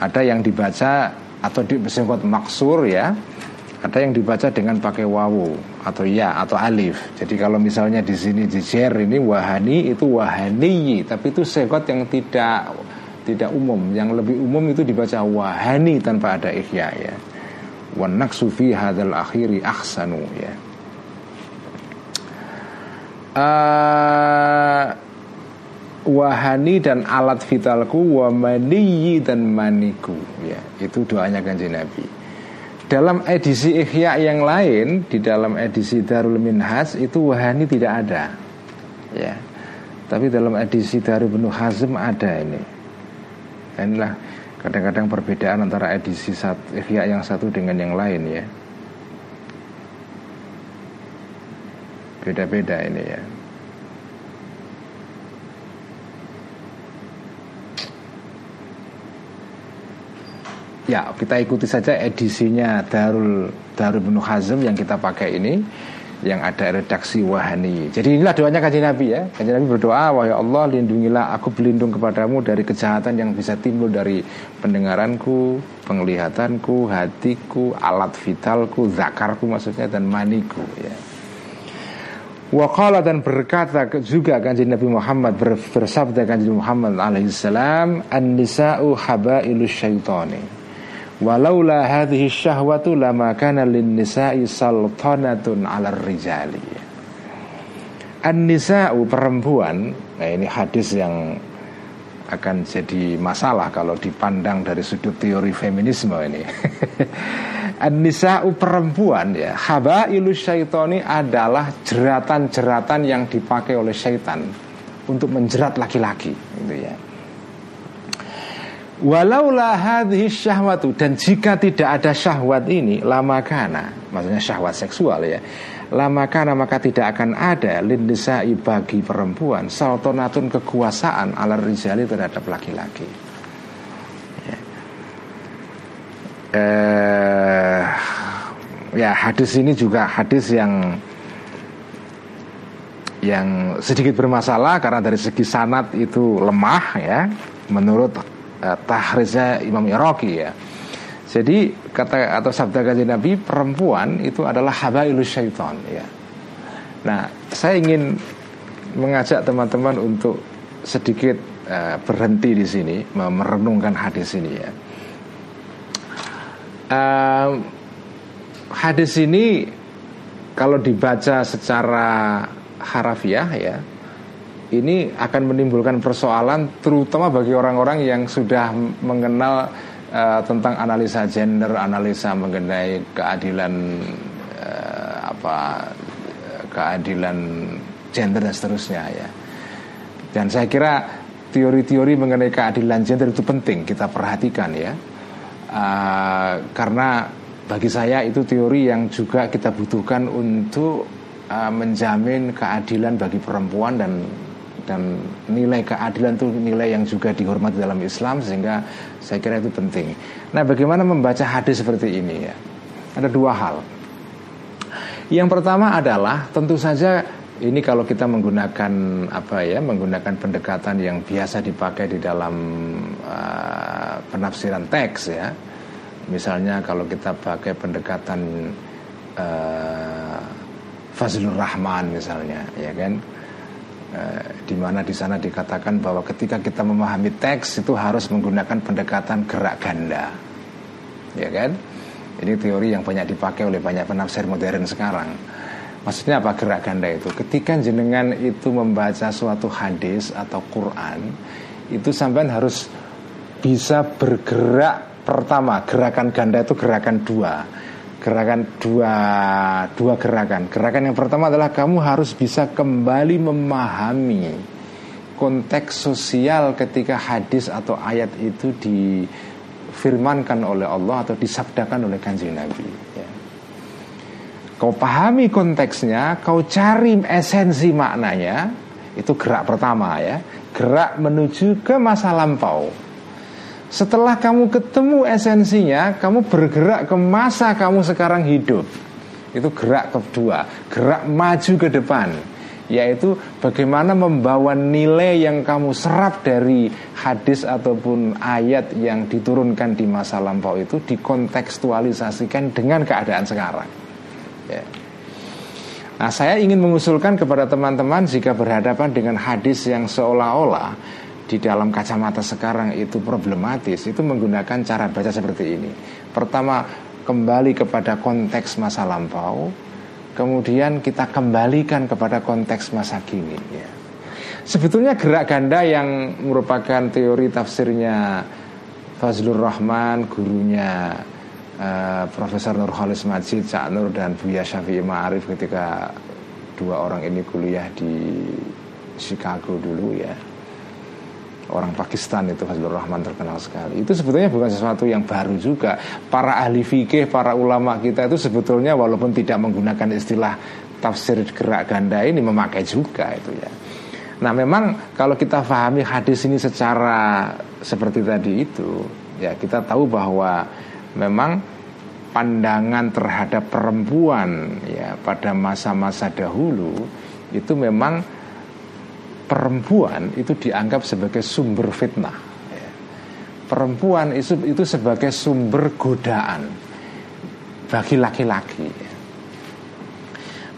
Ada yang dibaca atau di sifat maksur ya ada yang dibaca dengan pakai wawu atau ya atau alif. Jadi kalau misalnya di sini di share ini wahani itu wahani, tapi itu sekot yang tidak tidak umum. Yang lebih umum itu dibaca wahani tanpa ada ikhya ya. Wan sufi hadal akhiri ahsanu ya. Uh, wahani dan alat vitalku wa dan maniku ya itu doanya kanjeng Nabi dalam edisi Ihya yang lain di dalam edisi Darul Minhas itu wahani tidak ada. Ya. Tapi dalam edisi Darul Ibnu Hazm ada ini. Inilah kadang-kadang perbedaan antara edisi Ihya yang satu dengan yang lain ya. Beda-beda ini ya Ya, kita ikuti saja edisinya Darul Darul Ibnu Hazm yang kita pakai ini yang ada redaksi wahani. Jadi inilah doanya kajian Nabi ya. Kajian Nabi berdoa, wahai Allah lindungilah aku berlindung kepadamu dari kejahatan yang bisa timbul dari pendengaranku, penglihatanku, hatiku, alat vitalku, zakarku maksudnya dan maniku ya. Waqala dan berkata juga kanjeng Nabi Muhammad bersabda kanjeng Muhammad alaihissalam an-nisa'u habailu syaitani Walaula hadhihi syahwatu lama kana lin nisa'i saltanatun 'ala rijali. An-nisa'u perempuan, nah ini hadis yang akan jadi masalah kalau dipandang dari sudut teori feminisme ini. [laughs] An-nisa'u perempuan ya, habailu syaitani adalah jeratan-jeratan yang dipakai oleh syaitan untuk menjerat laki-laki gitu ya. Walaulah hadhi syahwatu dan jika tidak ada syahwat ini lama kana, maksudnya syahwat seksual ya. Lama kana maka tidak akan ada lindisai bagi perempuan saltonatun kekuasaan ala rizali terhadap laki-laki. Ya. Eh, ya hadis ini juga hadis yang yang sedikit bermasalah karena dari segi sanat itu lemah ya menurut uh, tahriznya Imam Iraqi ya. Jadi kata atau sabda kajian Nabi perempuan itu adalah habailus syaitan ya. Nah, saya ingin mengajak teman-teman untuk sedikit uh, berhenti di sini merenungkan hadis ini ya. Uh, hadis ini kalau dibaca secara harafiah ya ini akan menimbulkan persoalan terutama bagi orang-orang yang sudah mengenal uh, tentang analisa gender, analisa mengenai keadilan uh, apa keadilan gender dan seterusnya ya. Dan saya kira teori-teori mengenai keadilan gender itu penting kita perhatikan ya. Uh, karena bagi saya itu teori yang juga kita butuhkan untuk menjamin keadilan bagi perempuan dan dan nilai keadilan itu nilai yang juga dihormati dalam Islam sehingga saya kira itu penting. Nah, bagaimana membaca hadis seperti ini ya? Ada dua hal. Yang pertama adalah tentu saja ini kalau kita menggunakan apa ya, menggunakan pendekatan yang biasa dipakai di dalam uh, penafsiran teks ya. Misalnya kalau kita pakai pendekatan uh, Fazlur Rahman misalnya, ya kan? Eh, di mana di sana dikatakan bahwa ketika kita memahami teks itu harus menggunakan pendekatan gerak ganda, ya kan? Ini teori yang banyak dipakai oleh banyak penafsir modern sekarang. Maksudnya apa gerak ganda itu? Ketika jenengan itu membaca suatu hadis atau Quran, itu sampai harus bisa bergerak pertama gerakan ganda itu gerakan dua gerakan dua dua gerakan. Gerakan yang pertama adalah kamu harus bisa kembali memahami konteks sosial ketika hadis atau ayat itu difirmankan oleh Allah atau disabdakan oleh kanjeng Nabi. Ya. Kau pahami konteksnya, kau cari esensi maknanya, itu gerak pertama ya, gerak menuju ke masa lampau. Setelah kamu ketemu esensinya, kamu bergerak ke masa kamu sekarang hidup. Itu gerak kedua, gerak maju ke depan, yaitu bagaimana membawa nilai yang kamu serap dari hadis ataupun ayat yang diturunkan di masa lampau itu dikontekstualisasikan dengan keadaan sekarang. Ya. Nah, saya ingin mengusulkan kepada teman-teman jika berhadapan dengan hadis yang seolah-olah di dalam kacamata sekarang itu problematis itu menggunakan cara baca seperti ini. Pertama kembali kepada konteks masa lampau, kemudian kita kembalikan kepada konteks masa kini. Ya. Sebetulnya gerak ganda yang merupakan teori tafsirnya Fazlur Rahman, gurunya uh, Profesor Nurholis Majid, Cak Nur dan Buya Syafi'i Ma'arif ketika dua orang ini kuliah di Chicago dulu ya orang Pakistan itu Fazlur Rahman terkenal sekali. Itu sebetulnya bukan sesuatu yang baru juga. Para ahli fikih, para ulama kita itu sebetulnya walaupun tidak menggunakan istilah tafsir gerak ganda ini memakai juga itu ya. Nah memang kalau kita pahami hadis ini secara seperti tadi itu ya kita tahu bahwa memang pandangan terhadap perempuan ya pada masa-masa dahulu itu memang perempuan itu dianggap sebagai sumber fitnah. Perempuan itu itu sebagai sumber godaan bagi laki-laki.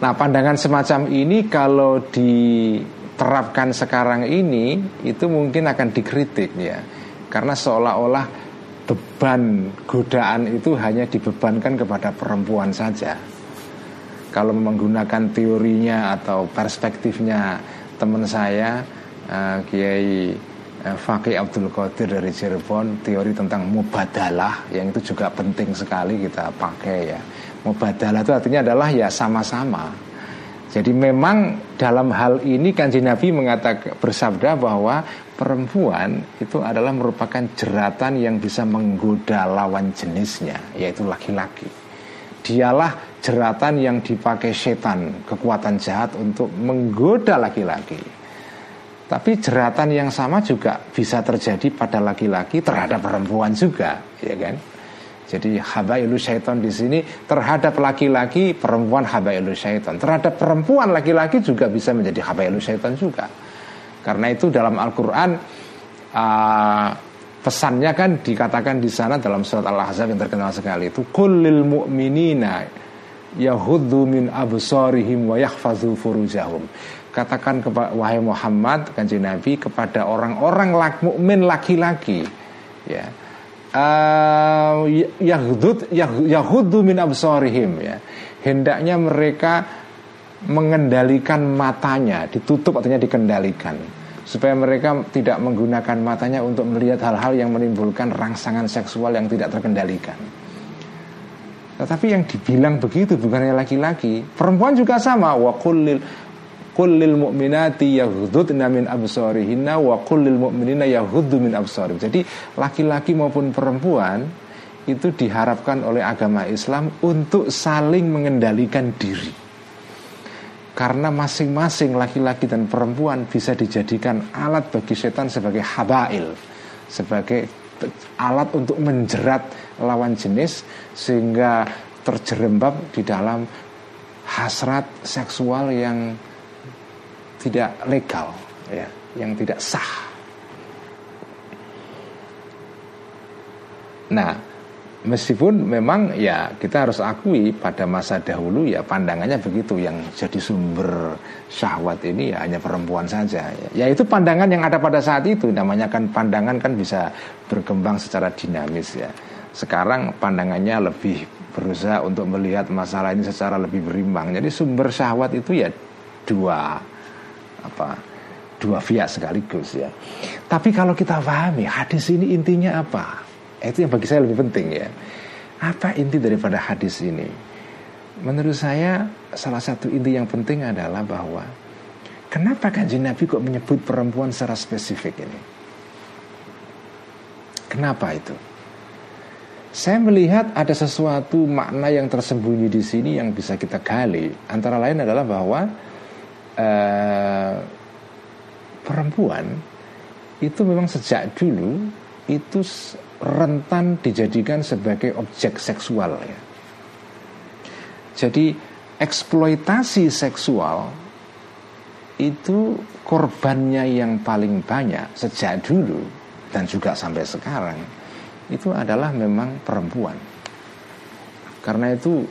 Nah pandangan semacam ini kalau diterapkan sekarang ini itu mungkin akan dikritik ya. Karena seolah-olah beban godaan itu hanya dibebankan kepada perempuan saja. Kalau menggunakan teorinya atau perspektifnya teman saya uh, Kiai uh, Fakih Abdul Qadir dari Cirebon, teori tentang mubadalah yang itu juga penting sekali kita pakai ya. Mubadalah itu artinya adalah ya sama-sama. Jadi memang dalam hal ini kanji Nabi mengatakan bersabda bahwa perempuan itu adalah merupakan jeratan yang bisa menggoda lawan jenisnya, yaitu laki-laki. Dialah jeratan yang dipakai setan, kekuatan jahat untuk menggoda laki-laki. Tapi jeratan yang sama juga bisa terjadi pada laki-laki terhadap perempuan juga, ya kan? Jadi habailu syaitan di sini terhadap laki-laki perempuan habailu syaitan. Terhadap perempuan laki-laki juga bisa menjadi habailu syaitan juga. Karena itu dalam Al-Quran uh, pesannya kan dikatakan di sana dalam surat Al-Ahzab yang terkenal sekali itu kullil mu'minina yahuddu min absarihim wa yahfazu furujahum. Katakan kepada wahai Muhammad kanjeng Nabi kepada orang-orang lak, mukmin laki-laki ya. Uh, min absarihim ya. Hendaknya mereka mengendalikan matanya, ditutup artinya dikendalikan supaya mereka tidak menggunakan matanya untuk melihat hal-hal yang menimbulkan rangsangan seksual yang tidak terkendalikan. Tetapi yang dibilang begitu bukannya laki-laki, perempuan juga sama. Wa kullil kullil mu'minati yaghdudna min absarihinna wa kullil mu'minina yaghuddu min absarihim. Jadi laki-laki maupun perempuan itu diharapkan oleh agama Islam untuk saling mengendalikan diri karena masing-masing laki-laki dan perempuan bisa dijadikan alat bagi setan sebagai habail, sebagai alat untuk menjerat lawan jenis sehingga terjerembab di dalam hasrat seksual yang tidak legal, ya, yang tidak sah. Nah, Meskipun memang ya kita harus akui pada masa dahulu ya pandangannya begitu yang jadi sumber syahwat ini ya hanya perempuan saja. Ya itu pandangan yang ada pada saat itu namanya kan pandangan kan bisa berkembang secara dinamis ya. Sekarang pandangannya lebih berusaha untuk melihat masalah ini secara lebih berimbang. Jadi sumber syahwat itu ya dua apa dua via sekaligus ya. Tapi kalau kita pahami hadis ini intinya apa? Itu yang bagi saya lebih penting ya. Apa inti daripada hadis ini? Menurut saya salah satu inti yang penting adalah bahwa kenapa kanji Nabi kok menyebut perempuan secara spesifik ini? Kenapa itu? Saya melihat ada sesuatu makna yang tersembunyi di sini yang bisa kita gali. Antara lain adalah bahwa uh, perempuan itu memang sejak dulu itu rentan dijadikan sebagai objek seksual ya. Jadi eksploitasi seksual itu korbannya yang paling banyak sejak dulu dan juga sampai sekarang itu adalah memang perempuan. Karena itu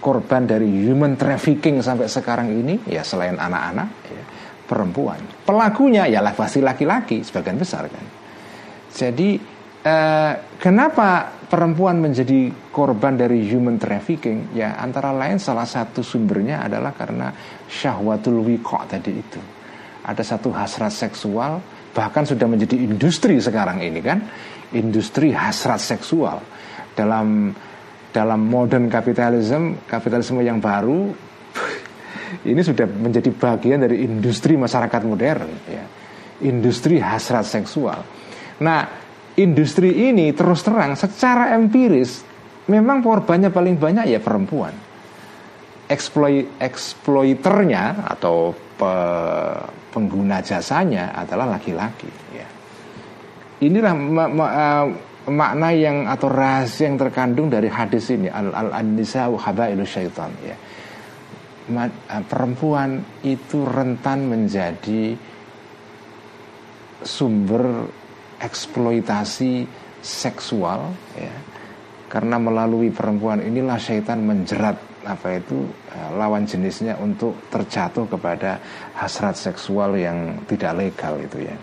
korban dari human trafficking sampai sekarang ini ya selain anak-anak ya, perempuan. Pelakunya ya pasti laki-laki sebagian besar kan. Jadi Eh, kenapa perempuan menjadi korban dari human trafficking? Ya antara lain salah satu sumbernya adalah karena syahwatul wiko tadi itu. Ada satu hasrat seksual bahkan sudah menjadi industri sekarang ini kan, industri hasrat seksual dalam dalam modern kapitalisme, kapitalisme yang baru [laughs] ini sudah menjadi bagian dari industri masyarakat modern ya. Industri hasrat seksual. Nah, industri ini terus terang secara empiris memang korbannya paling banyak ya perempuan. Exploit, exploiternya atau pe, pengguna jasanya adalah laki-laki. Ya. Inilah ma, ma, uh, makna yang atau rahasia yang terkandung dari hadis ini al al an-nisa habailu syaitan ya. Eh, perempuan itu rentan menjadi sumber eksploitasi seksual ya. Karena melalui perempuan inilah syaitan menjerat apa itu eh, lawan jenisnya untuk terjatuh kepada hasrat seksual yang tidak legal itu ya.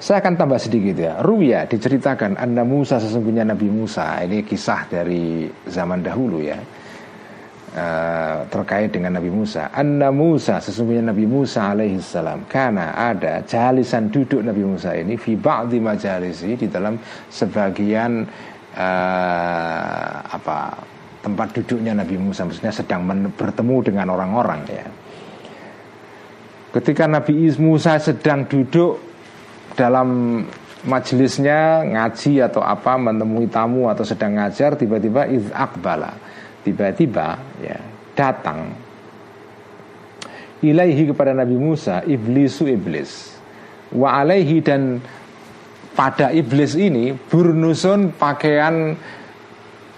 Saya akan tambah sedikit ya. Ruya diceritakan Anda Musa sesungguhnya Nabi Musa. Ini kisah dari zaman dahulu ya. Uh, terkait dengan Nabi Musa. Anda Musa sesungguhnya Nabi Musa alaihi salam karena ada jalisan duduk Nabi Musa ini fi ba'di majalisi di dalam sebagian uh, apa tempat duduknya Nabi Musa maksudnya sedang bertemu dengan orang-orang ya. Ketika Nabi Musa sedang duduk dalam majelisnya ngaji atau apa menemui tamu atau sedang ngajar tiba-tiba iz akbala tiba-tiba ya datang. Ilaihi kepada Nabi Musa iblisu iblis. Wa alaihi dan pada iblis ini burnusun pakaian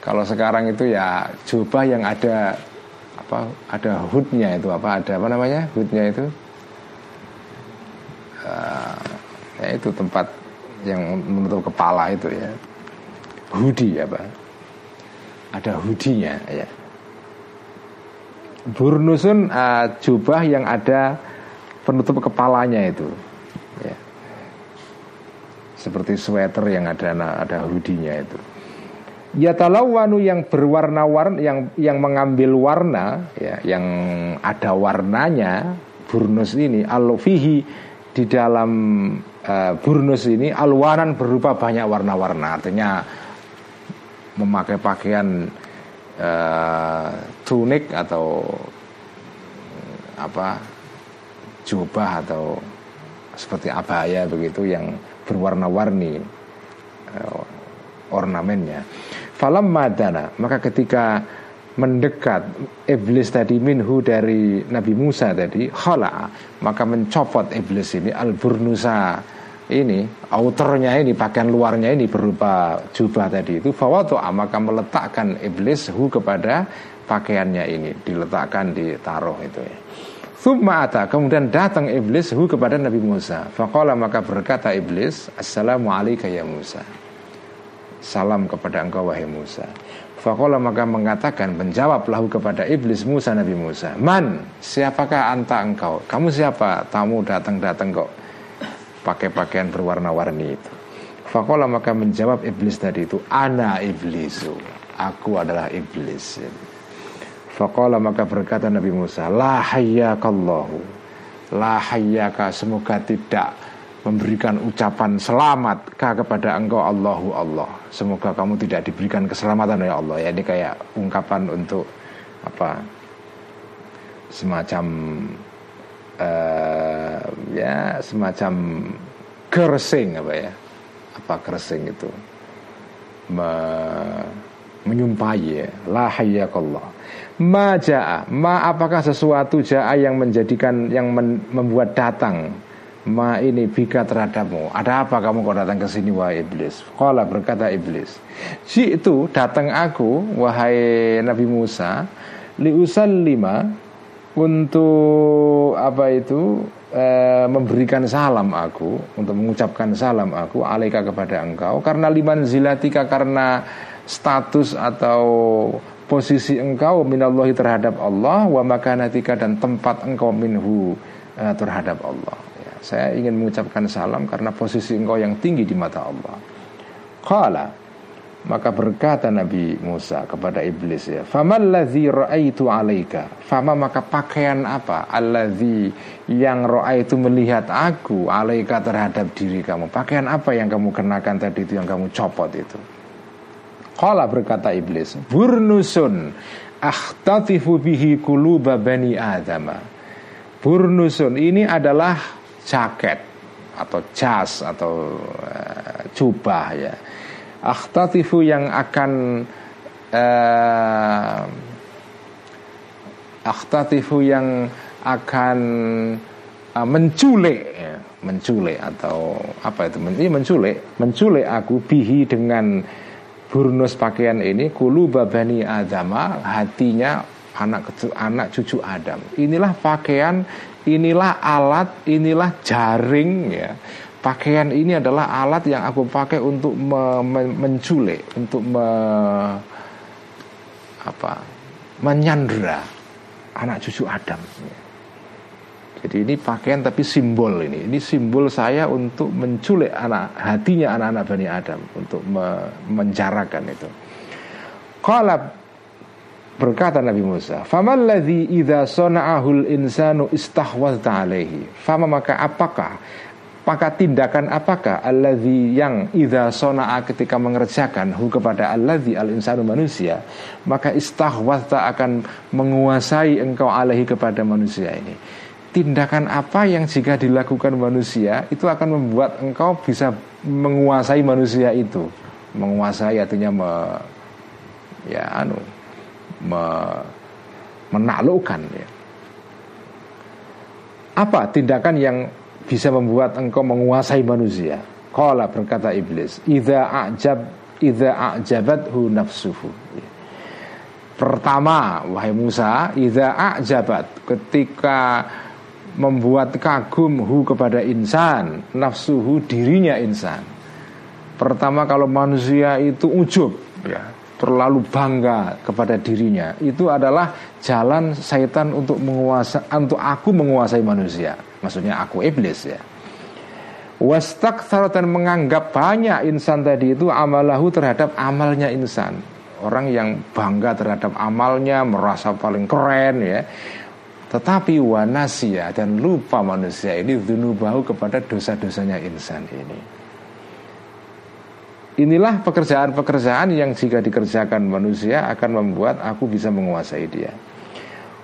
kalau sekarang itu ya jubah yang ada apa ada hoodnya itu apa ada apa namanya hoodnya itu. Uh, ya itu tempat yang menutup kepala itu ya. Hoodie apa ada hoodie-nya ya. Burnusun uh, jubah yang ada penutup kepalanya itu ya. Seperti sweater yang ada ada hoodie-nya itu. Ya talawanu yang berwarna-warna yang yang mengambil warna ya yang ada warnanya burnus ini alofihi di dalam uh, burnus ini alwanan berupa banyak warna-warna. Artinya memakai pakaian uh, tunik atau apa jubah atau seperti abaya begitu yang berwarna-warni uh, ornamennya. Falam madana maka ketika mendekat iblis tadi minhu dari Nabi Musa tadi khala maka mencopot iblis ini al burnusa ini outernya ini pakaian luarnya ini berupa jubah tadi itu fawato maka meletakkan iblis hu kepada pakaiannya ini diletakkan ditaruh itu ya Thumma ata kemudian datang iblis hu kepada Nabi Musa. Faqala maka berkata iblis, Assalamualaikum ya Musa. Salam kepada engkau wahai Musa. Fakola maka mengatakan menjawab lahu kepada iblis Musa Nabi Musa Man siapakah anta engkau Kamu siapa tamu datang-datang kok Pakai pakaian berwarna-warni itu Fakola maka menjawab iblis tadi itu Ana iblisu Aku adalah iblis Fakola maka berkata Nabi Musa La hayyakallahu La hayyaka semoga tidak memberikan ucapan selamat kah kepada engkau Allahu Allah. Semoga kamu tidak diberikan keselamatan ya Allah. Ya ini kayak ungkapan untuk apa? Semacam uh, ya semacam kersing apa ya? Apa kersing itu? Me, menyumpahi ya. La hayyakallah. Ma ma apakah sesuatu ja'a yang menjadikan yang men, membuat datang Ma ini bika terhadapmu Ada apa kamu kau datang ke sini wahai iblis Kala berkata iblis Si itu datang aku Wahai Nabi Musa Liusal lima Untuk apa itu e, Memberikan salam aku Untuk mengucapkan salam aku Alaika kepada engkau Karena liman zilatika Karena status atau posisi engkau minallahi terhadap Allah wa makanatika dan tempat engkau minhu uh, terhadap Allah saya ingin mengucapkan salam karena posisi engkau yang tinggi di mata Allah. Qala maka berkata Nabi Musa kepada iblis ya, "Famal ladzi ra'aitu 'alaika?" Fama maka pakaian apa? Alladzi yang ra'aitu melihat aku 'alaika terhadap diri kamu. Pakaian apa yang kamu kenakan tadi itu yang kamu copot itu? Qala berkata iblis, "Burnusun akhtatifu bihi quluba bani Adama." Burnusun ini adalah jaket atau jas atau uh, jubah ya akhtatifu yang akan uh, akhtatifu yang akan uh, menculik ya, menculik atau apa itu? Ini menculik menculik aku bihi dengan burnus pakaian ini kulu babani adama hatinya anak anak cucu Adam. Inilah pakaian inilah alat inilah jaring ya pakaian ini adalah alat yang aku pakai untuk me, me, menculik untuk me, apa menyandra anak cucu Adam. Jadi ini pakaian tapi simbol ini. Ini simbol saya untuk menculik anak hatinya anak-anak Bani Adam untuk me menjarakan itu. Kalau berkata Nabi Musa, "Faman ladzi idza sana'ahul insanu istahwazta alaihi?" Fama maka apakah maka tindakan apakah alladzi yang idza sana'a ketika mengerjakan hu kepada alladzi al insanu manusia maka istahwazta akan menguasai engkau alaihi kepada manusia ini. Tindakan apa yang jika dilakukan manusia itu akan membuat engkau bisa menguasai manusia itu? Menguasai artinya me, ya anu me, menaklukkan ya. Apa tindakan yang bisa membuat engkau menguasai manusia. Kala berkata iblis Iza a'jab Iza a'jabathu nafsuhu. Pertama Wahai Musa Iza a'jabat Ketika membuat kagum hu kepada insan nafsuhu dirinya insan. Pertama kalau manusia itu ujub ya terlalu bangga kepada dirinya itu adalah jalan syaitan untuk menguasai untuk aku menguasai manusia. Maksudnya aku iblis ya. Wastakthar dan menganggap banyak insan tadi itu amalahu terhadap amalnya insan. Orang yang bangga terhadap amalnya merasa paling keren ya. Tetapi wanasia dan lupa manusia ini dunubahu kepada dosa-dosanya insan ini. Inilah pekerjaan-pekerjaan yang jika dikerjakan manusia akan membuat aku bisa menguasai dia.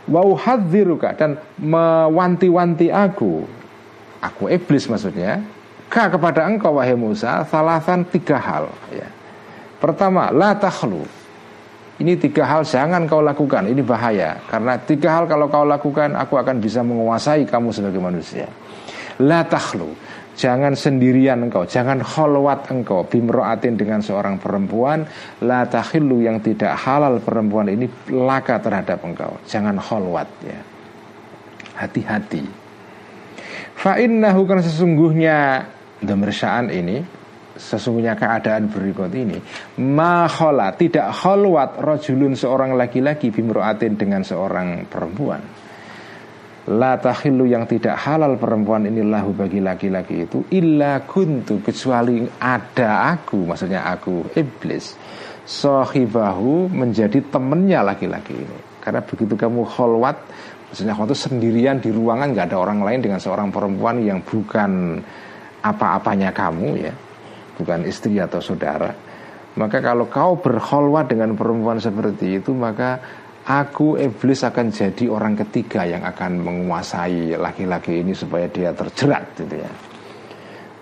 Wauhadziruka dan mewanti-wanti aku, aku iblis maksudnya, ka kepada engkau wahai Musa, salasan tiga hal. Ya. Pertama, la takhlu, ini tiga hal jangan kau lakukan, ini bahaya. Karena tiga hal kalau kau lakukan, aku akan bisa menguasai kamu sebagai manusia. La takhlu, jangan sendirian engkau, jangan kholwat engkau bimroatin dengan seorang perempuan. La takhillu yang tidak halal perempuan ini laka terhadap engkau. Jangan kholwat ya. Hati-hati. Fa'innahu kan sesungguhnya Demersaan ini sesungguhnya keadaan berikut ini mahola tidak holwat rojulun seorang laki-laki bimroatin dengan seorang perempuan la tahilu yang tidak halal perempuan ini lahu bagi laki-laki itu illa kuntu kecuali ada aku maksudnya aku iblis sohibahu menjadi temennya laki-laki ini. Karena begitu kamu holwat maksudnya waktu sendirian di ruangan nggak ada orang lain dengan seorang perempuan yang bukan apa-apanya kamu ya bukan istri atau saudara maka kalau kau berkholwat dengan perempuan seperti itu maka aku iblis akan jadi orang ketiga yang akan menguasai laki-laki ini supaya dia terjerat gitu ya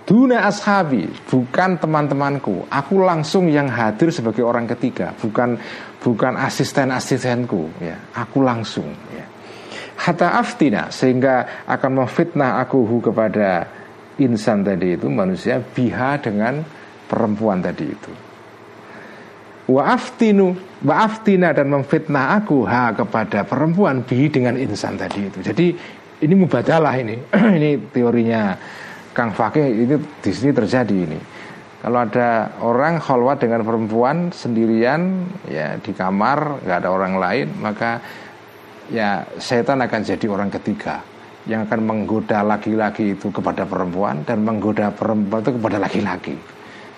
Duna ashabi bukan teman-temanku. Aku langsung yang hadir sebagai orang ketiga, bukan bukan asisten-asistenku ya. Aku langsung ya. Hatta aftina sehingga akan memfitnah aku kepada insan tadi itu manusia biha dengan perempuan tadi itu. Waaftinu waaftina dan memfitnah aku ha kepada perempuan bi dengan insan tadi itu. Jadi ini mubadalah ini. [clears throat] ini teorinya Kang Fakih ini di sini terjadi ini. Kalau ada orang khalwat dengan perempuan sendirian ya di kamar nggak ada orang lain maka ya setan akan jadi orang ketiga yang akan menggoda laki-laki itu kepada perempuan dan menggoda perempuan itu kepada laki-laki.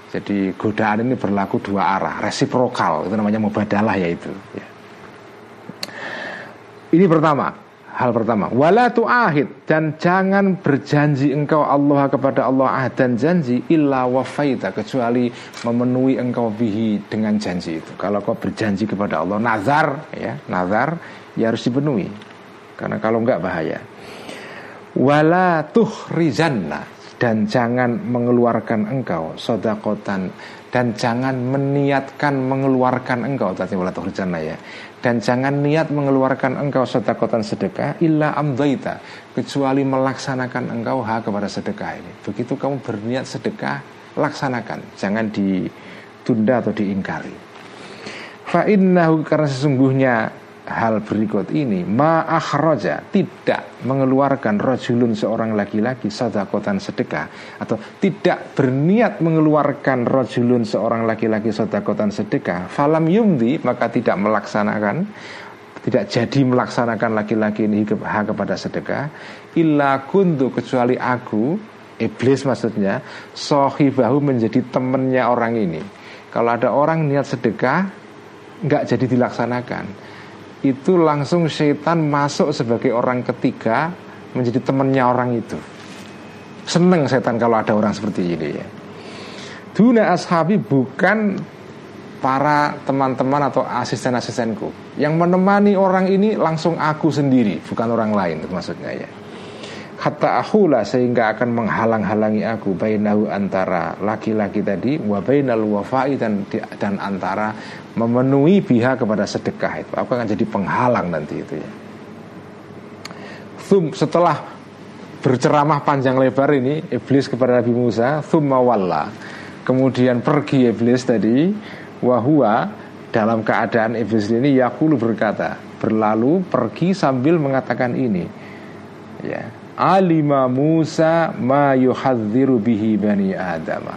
Jadi godaan ini berlaku dua arah, resiprokal itu namanya mubadalah yaitu. Ya. Ini pertama, hal pertama. Wala tu'ahid dan jangan berjanji engkau Allah kepada Allah dan janji illa wafaita kecuali memenuhi engkau bihi dengan janji itu. Kalau kau berjanji kepada Allah nazar ya, nazar ya harus dipenuhi. Karena kalau enggak bahaya wala tuhrizanna dan jangan mengeluarkan engkau sodakotan dan jangan meniatkan mengeluarkan engkau. Tadi wala ya. Dan jangan niat mengeluarkan engkau sodakotan sedekah illa amdaita kecuali melaksanakan engkau hak kepada sedekah ini. Begitu kamu berniat sedekah laksanakan. Jangan ditunda atau diingkari. Fa karena sesungguhnya hal berikut ini. Ma'akhroja tidak mengeluarkan rojulun seorang laki-laki sodakotan sedekah. Atau tidak berniat mengeluarkan rojulun seorang laki-laki sodakotan sedekah. Falam yumdi maka tidak melaksanakan tidak jadi melaksanakan laki-laki ini hak kepada sedekah. Illa kuntu kecuali aku iblis maksudnya sohibahu menjadi temannya orang ini. Kalau ada orang niat sedekah nggak jadi dilaksanakan itu langsung setan masuk sebagai orang ketiga menjadi temannya orang itu. Seneng setan kalau ada orang seperti ini ya. Duna ashabi bukan para teman-teman atau asisten-asistenku Yang menemani orang ini langsung aku sendiri Bukan orang lain maksudnya ya Hatta ahula sehingga akan menghalang-halangi aku Bainahu antara laki-laki tadi Wabainal wafai dan, dan antara Memenuhi biha kepada sedekah itu. Aku akan jadi penghalang nanti itu ya. Thum, Setelah berceramah panjang lebar ini Iblis kepada Nabi Musa Thumma walla. Kemudian pergi Iblis tadi Wahua dalam keadaan Iblis ini Yakulu berkata Berlalu pergi sambil mengatakan ini. Ya alima Musa ma yuhadziru bihi bani Adam.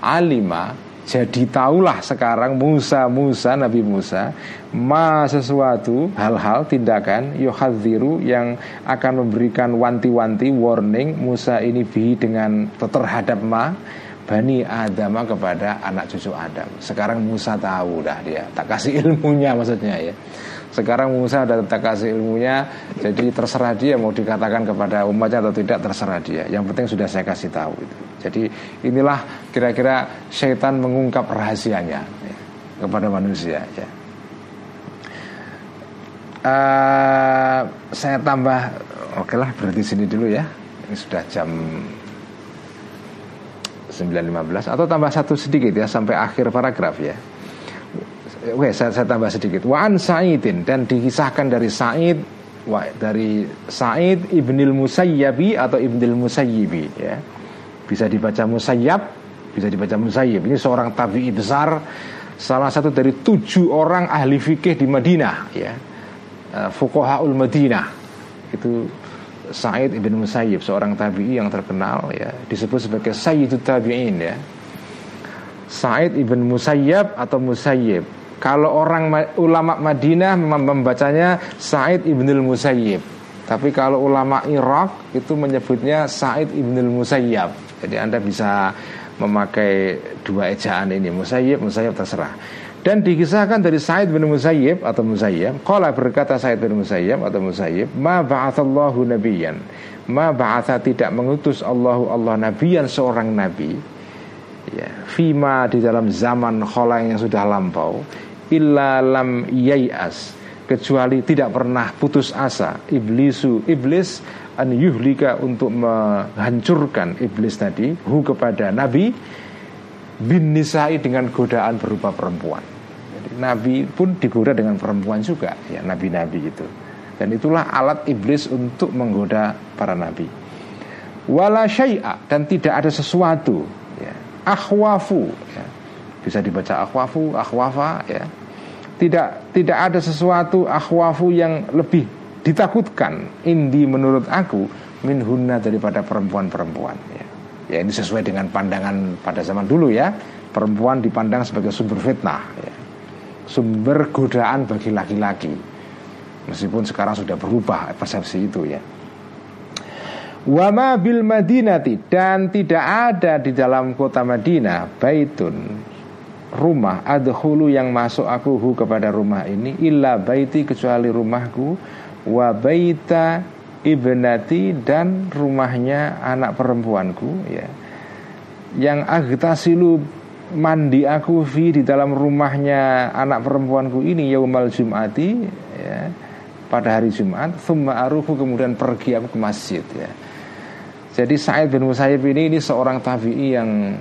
Alima jadi tahulah sekarang Musa Musa Nabi Musa ma sesuatu hal-hal tindakan yuhadziru yang akan memberikan wanti-wanti warning Musa ini bihi dengan terhadap ma Bani Adam kepada anak cucu Adam. Sekarang Musa tahu dah dia. Tak kasih [laughs] ilmunya maksudnya ya. Sekarang Musa ada tak kasih ilmunya Jadi terserah dia mau dikatakan kepada umatnya atau tidak terserah dia. Yang penting sudah saya kasih tahu itu. Jadi inilah kira-kira syaitan mengungkap rahasianya ya, Kepada manusia ya. Uh, saya tambah Oke lah berarti sini dulu ya. Ini sudah jam 9.15 Atau tambah satu sedikit ya Sampai akhir paragraf ya Oke, saya, saya tambah sedikit. Waan Sa'idin dan dikisahkan dari Sa'id wa, dari Sa'id ibnil Musayyabi atau ibnil Musayyibi ya. Bisa dibaca Musayyab, bisa dibaca Musayyib. Ini seorang tabi'i besar, salah satu dari tujuh orang ahli fikih di Madinah ya. Uh, Fuqahaul Madinah. Itu Sa'id ibn Musayyib, seorang tabi'i yang terkenal ya, disebut sebagai Sayyidut Tabi'in ya. Sa'id ibn Musayyab atau Musayyib. Kalau orang ulama Madinah membacanya Sa'id ibnul Musayyib. Tapi kalau ulama Irak itu menyebutnya Sa'id ibnul Musayyab Jadi Anda bisa memakai dua ejaan ini Musayyib, Musayyib terserah dan dikisahkan dari Sa'id bin Musayyib atau Musayyib Qala berkata Sa'id bin Musayyib atau Musayyib Ma ba'athallahu nabiyan Ma ba'atha tidak mengutus Allahu Allah nabiyan seorang nabi. Ya, Fima di dalam zaman kholang yang sudah lampau. Illa lam yayas kecuali tidak pernah putus asa. Iblisu iblis an yuhlika untuk menghancurkan iblis tadi hu kepada nabi bin nisai dengan godaan berupa perempuan. Jadi nabi pun digoda dengan perempuan juga. Ya nabi-nabi itu dan itulah alat iblis untuk menggoda para nabi. Wala syai'a dan tidak ada sesuatu ya. Akhwafu ya. bisa dibaca akhwafu akhwafa ya. Tidak tidak ada sesuatu akhwafu yang lebih ditakutkan indi menurut aku min hunna daripada perempuan-perempuan ya. Ya ini sesuai dengan pandangan pada zaman dulu ya. Perempuan dipandang sebagai sumber fitnah ya. sumber godaan bagi laki-laki. Meskipun sekarang sudah berubah persepsi itu ya. Wama bil Madinati dan tidak ada di dalam kota Madinah baitun rumah adhulu yang masuk aku hu kepada rumah ini illa baiti kecuali rumahku wa baita ibnati dan rumahnya anak perempuanku ya. Yang agtasilu mandi aku fi di dalam rumahnya anak perempuanku ini yaumal jumati ya pada hari Jumat thumma aruhu kemudian pergi aku ke masjid ya. Jadi Sa'id bin Musayyib ini ini seorang tabi'i yang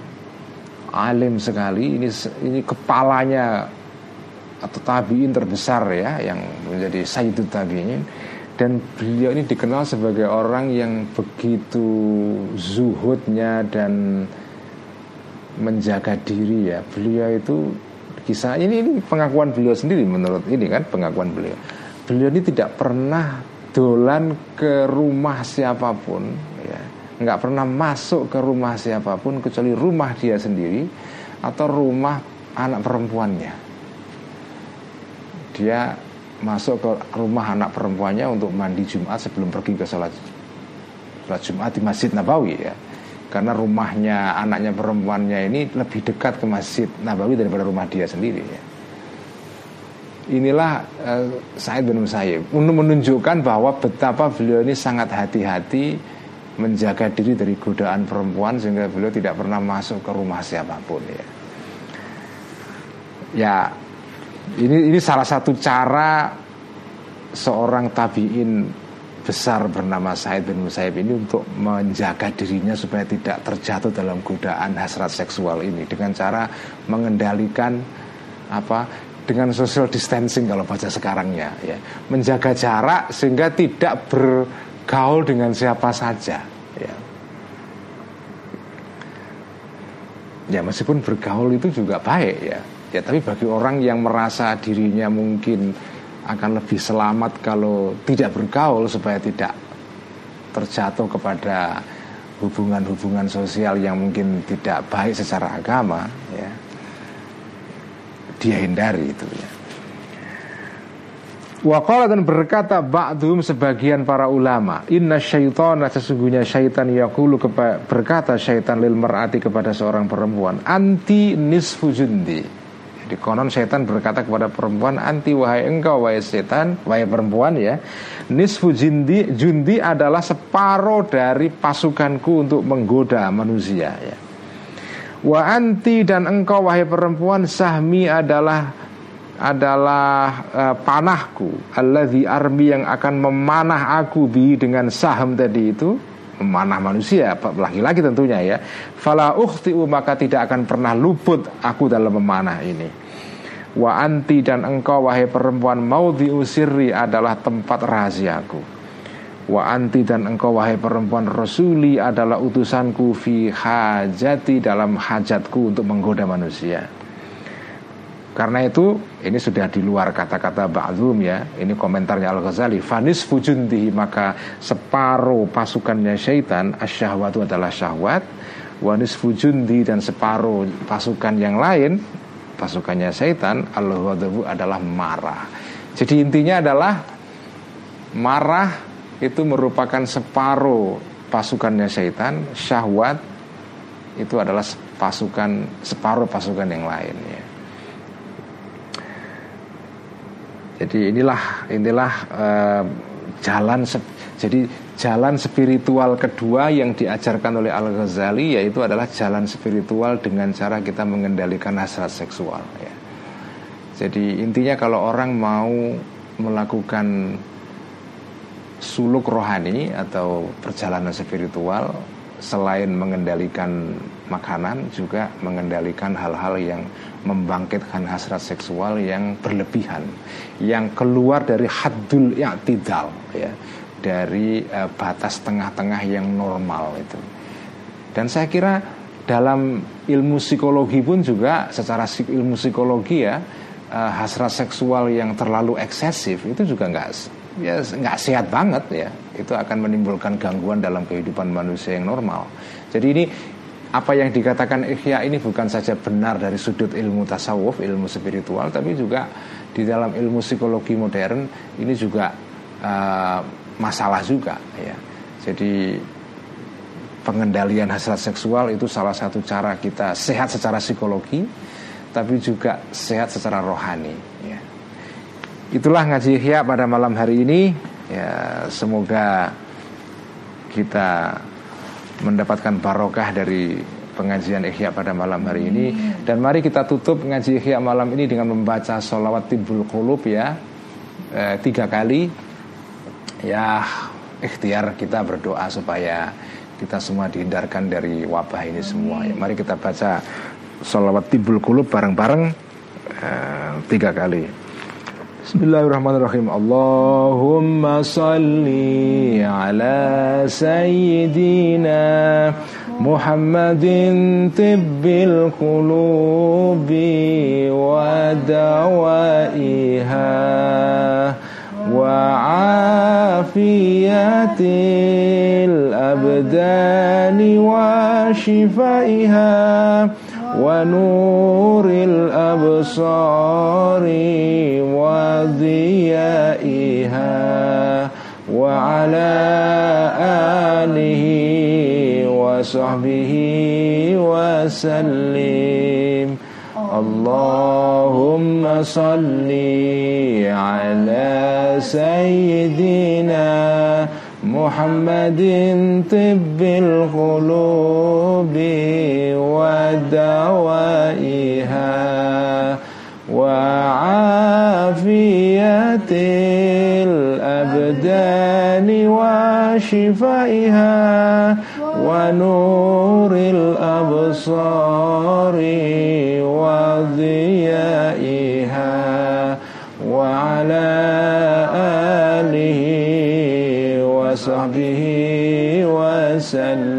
alim sekali. Ini ini kepalanya atau tabi'in terbesar ya yang menjadi Sayyidut tabi'in dan beliau ini dikenal sebagai orang yang begitu zuhudnya dan menjaga diri ya. Beliau itu kisah ini ini pengakuan beliau sendiri menurut ini kan pengakuan beliau. Beliau ini tidak pernah dolan ke rumah siapa pun ya nggak pernah masuk ke rumah siapa pun kecuali rumah dia sendiri atau rumah anak perempuannya. Dia masuk ke rumah anak perempuannya untuk mandi Jumat sebelum pergi ke sholat, sholat Jumat di Masjid Nabawi ya. Karena rumahnya anaknya perempuannya ini lebih dekat ke Masjid Nabawi daripada rumah dia sendiri ya. Inilah uh, Said bin Musayyib menunjukkan bahwa betapa beliau ini sangat hati-hati menjaga diri dari godaan perempuan sehingga beliau tidak pernah masuk ke rumah siapa pun ya. Ya, ini ini salah satu cara seorang tabiin besar bernama Said bin Musayyib ini untuk menjaga dirinya supaya tidak terjatuh dalam godaan hasrat seksual ini. Dengan cara mengendalikan apa dengan social distancing kalau baca sekarangnya ya. Menjaga jarak sehingga tidak ber bergaul dengan siapa saja ya. ya meskipun bergaul itu juga baik ya ya tapi bagi orang yang merasa dirinya mungkin akan lebih selamat kalau tidak bergaul supaya tidak terjatuh kepada hubungan-hubungan sosial yang mungkin tidak baik secara agama ya dia hindari itu ya. Waqala dan berkata ba'dhum sebagian para ulama Inna syaitana sesungguhnya syaitan yakulu berkata syaitan lil mar'ati kepada seorang perempuan Anti nisfu jundi Jadi konon syaitan berkata kepada perempuan Anti wahai engkau wahai syaitan Wahai perempuan ya Nisfu jundi, jundi adalah separuh dari pasukanku untuk menggoda manusia ya. Wa anti dan engkau wahai perempuan Sahmi adalah adalah uh, panahku. Alladzi armi yang akan memanah aku bi dengan saham tadi itu memanah manusia laki-laki tentunya ya. Fala ukhtiu maka tidak akan pernah luput aku dalam memanah ini. Wa anti dan engkau wahai perempuan mau diusiri adalah tempat rahasiaku wa anti dan engkau wahai perempuan rasuli adalah utusanku fi hajati dalam hajatku untuk menggoda manusia karena itu ini sudah di luar kata-kata Ba'zum ya. Ini komentarnya Al-Ghazali. Fanis fujundihi maka separuh pasukannya syaitan asyahwatu adalah syahwat. Wanis fujundi dan separuh pasukan yang lain pasukannya syaitan Allah adalah marah. Jadi intinya adalah marah itu merupakan separuh pasukannya syaitan, syahwat itu adalah pasukan separuh pasukan yang lain ya. Jadi inilah inilah uh, jalan jadi jalan spiritual kedua yang diajarkan oleh Al Ghazali yaitu adalah jalan spiritual dengan cara kita mengendalikan hasrat seksual. Ya. Jadi intinya kalau orang mau melakukan suluk rohani atau perjalanan spiritual selain mengendalikan makanan juga mengendalikan hal-hal yang membangkitkan hasrat seksual yang berlebihan yang keluar dari haddul i'tidal ya dari uh, batas tengah-tengah yang normal itu. Dan saya kira dalam ilmu psikologi pun juga secara ilmu psikologi ya uh, hasrat seksual yang terlalu eksesif itu juga nggak ya nggak sehat banget ya. Itu akan menimbulkan gangguan dalam kehidupan manusia yang normal. Jadi ini apa yang dikatakan ikhya ini bukan saja benar dari sudut ilmu tasawuf, ilmu spiritual, tapi juga di dalam ilmu psikologi modern ini juga uh, masalah juga ya. Jadi pengendalian hasrat seksual itu salah satu cara kita sehat secara psikologi, tapi juga sehat secara rohani. Ya. Itulah ngaji ikhya pada malam hari ini. Ya, semoga kita mendapatkan barokah dari pengajian Ihya pada malam hari ini. Dan mari kita tutup ngaji Ihya malam ini dengan membaca sholawat timbul kulub ya. E, tiga kali. Ya ikhtiar kita berdoa supaya kita semua dihindarkan dari wabah ini semua. Ya, mari kita baca salawat tibul kulub bareng-bareng. Uh, tiga kali. بسم الله الرحمن الرحيم اللهم صل على سيدنا محمد طب القلوب ودوائها وعافية الأبدان وشفائها ونور الأبصار وضيائها وعلى آله وصحبه وسلم. اللهم صل على سيدنا محمد طب القلوب. ودوائها وعافية الأبدان وشفائها ونور الأبصار وضيائها وعلى آله وصحبه وسلم.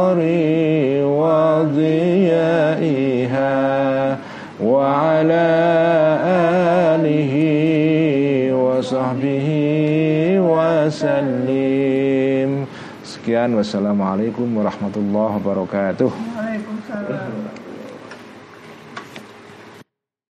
وعلى آله وصحبه وسلم. سكيان والسلام عليكم ورحمة الله وبركاته.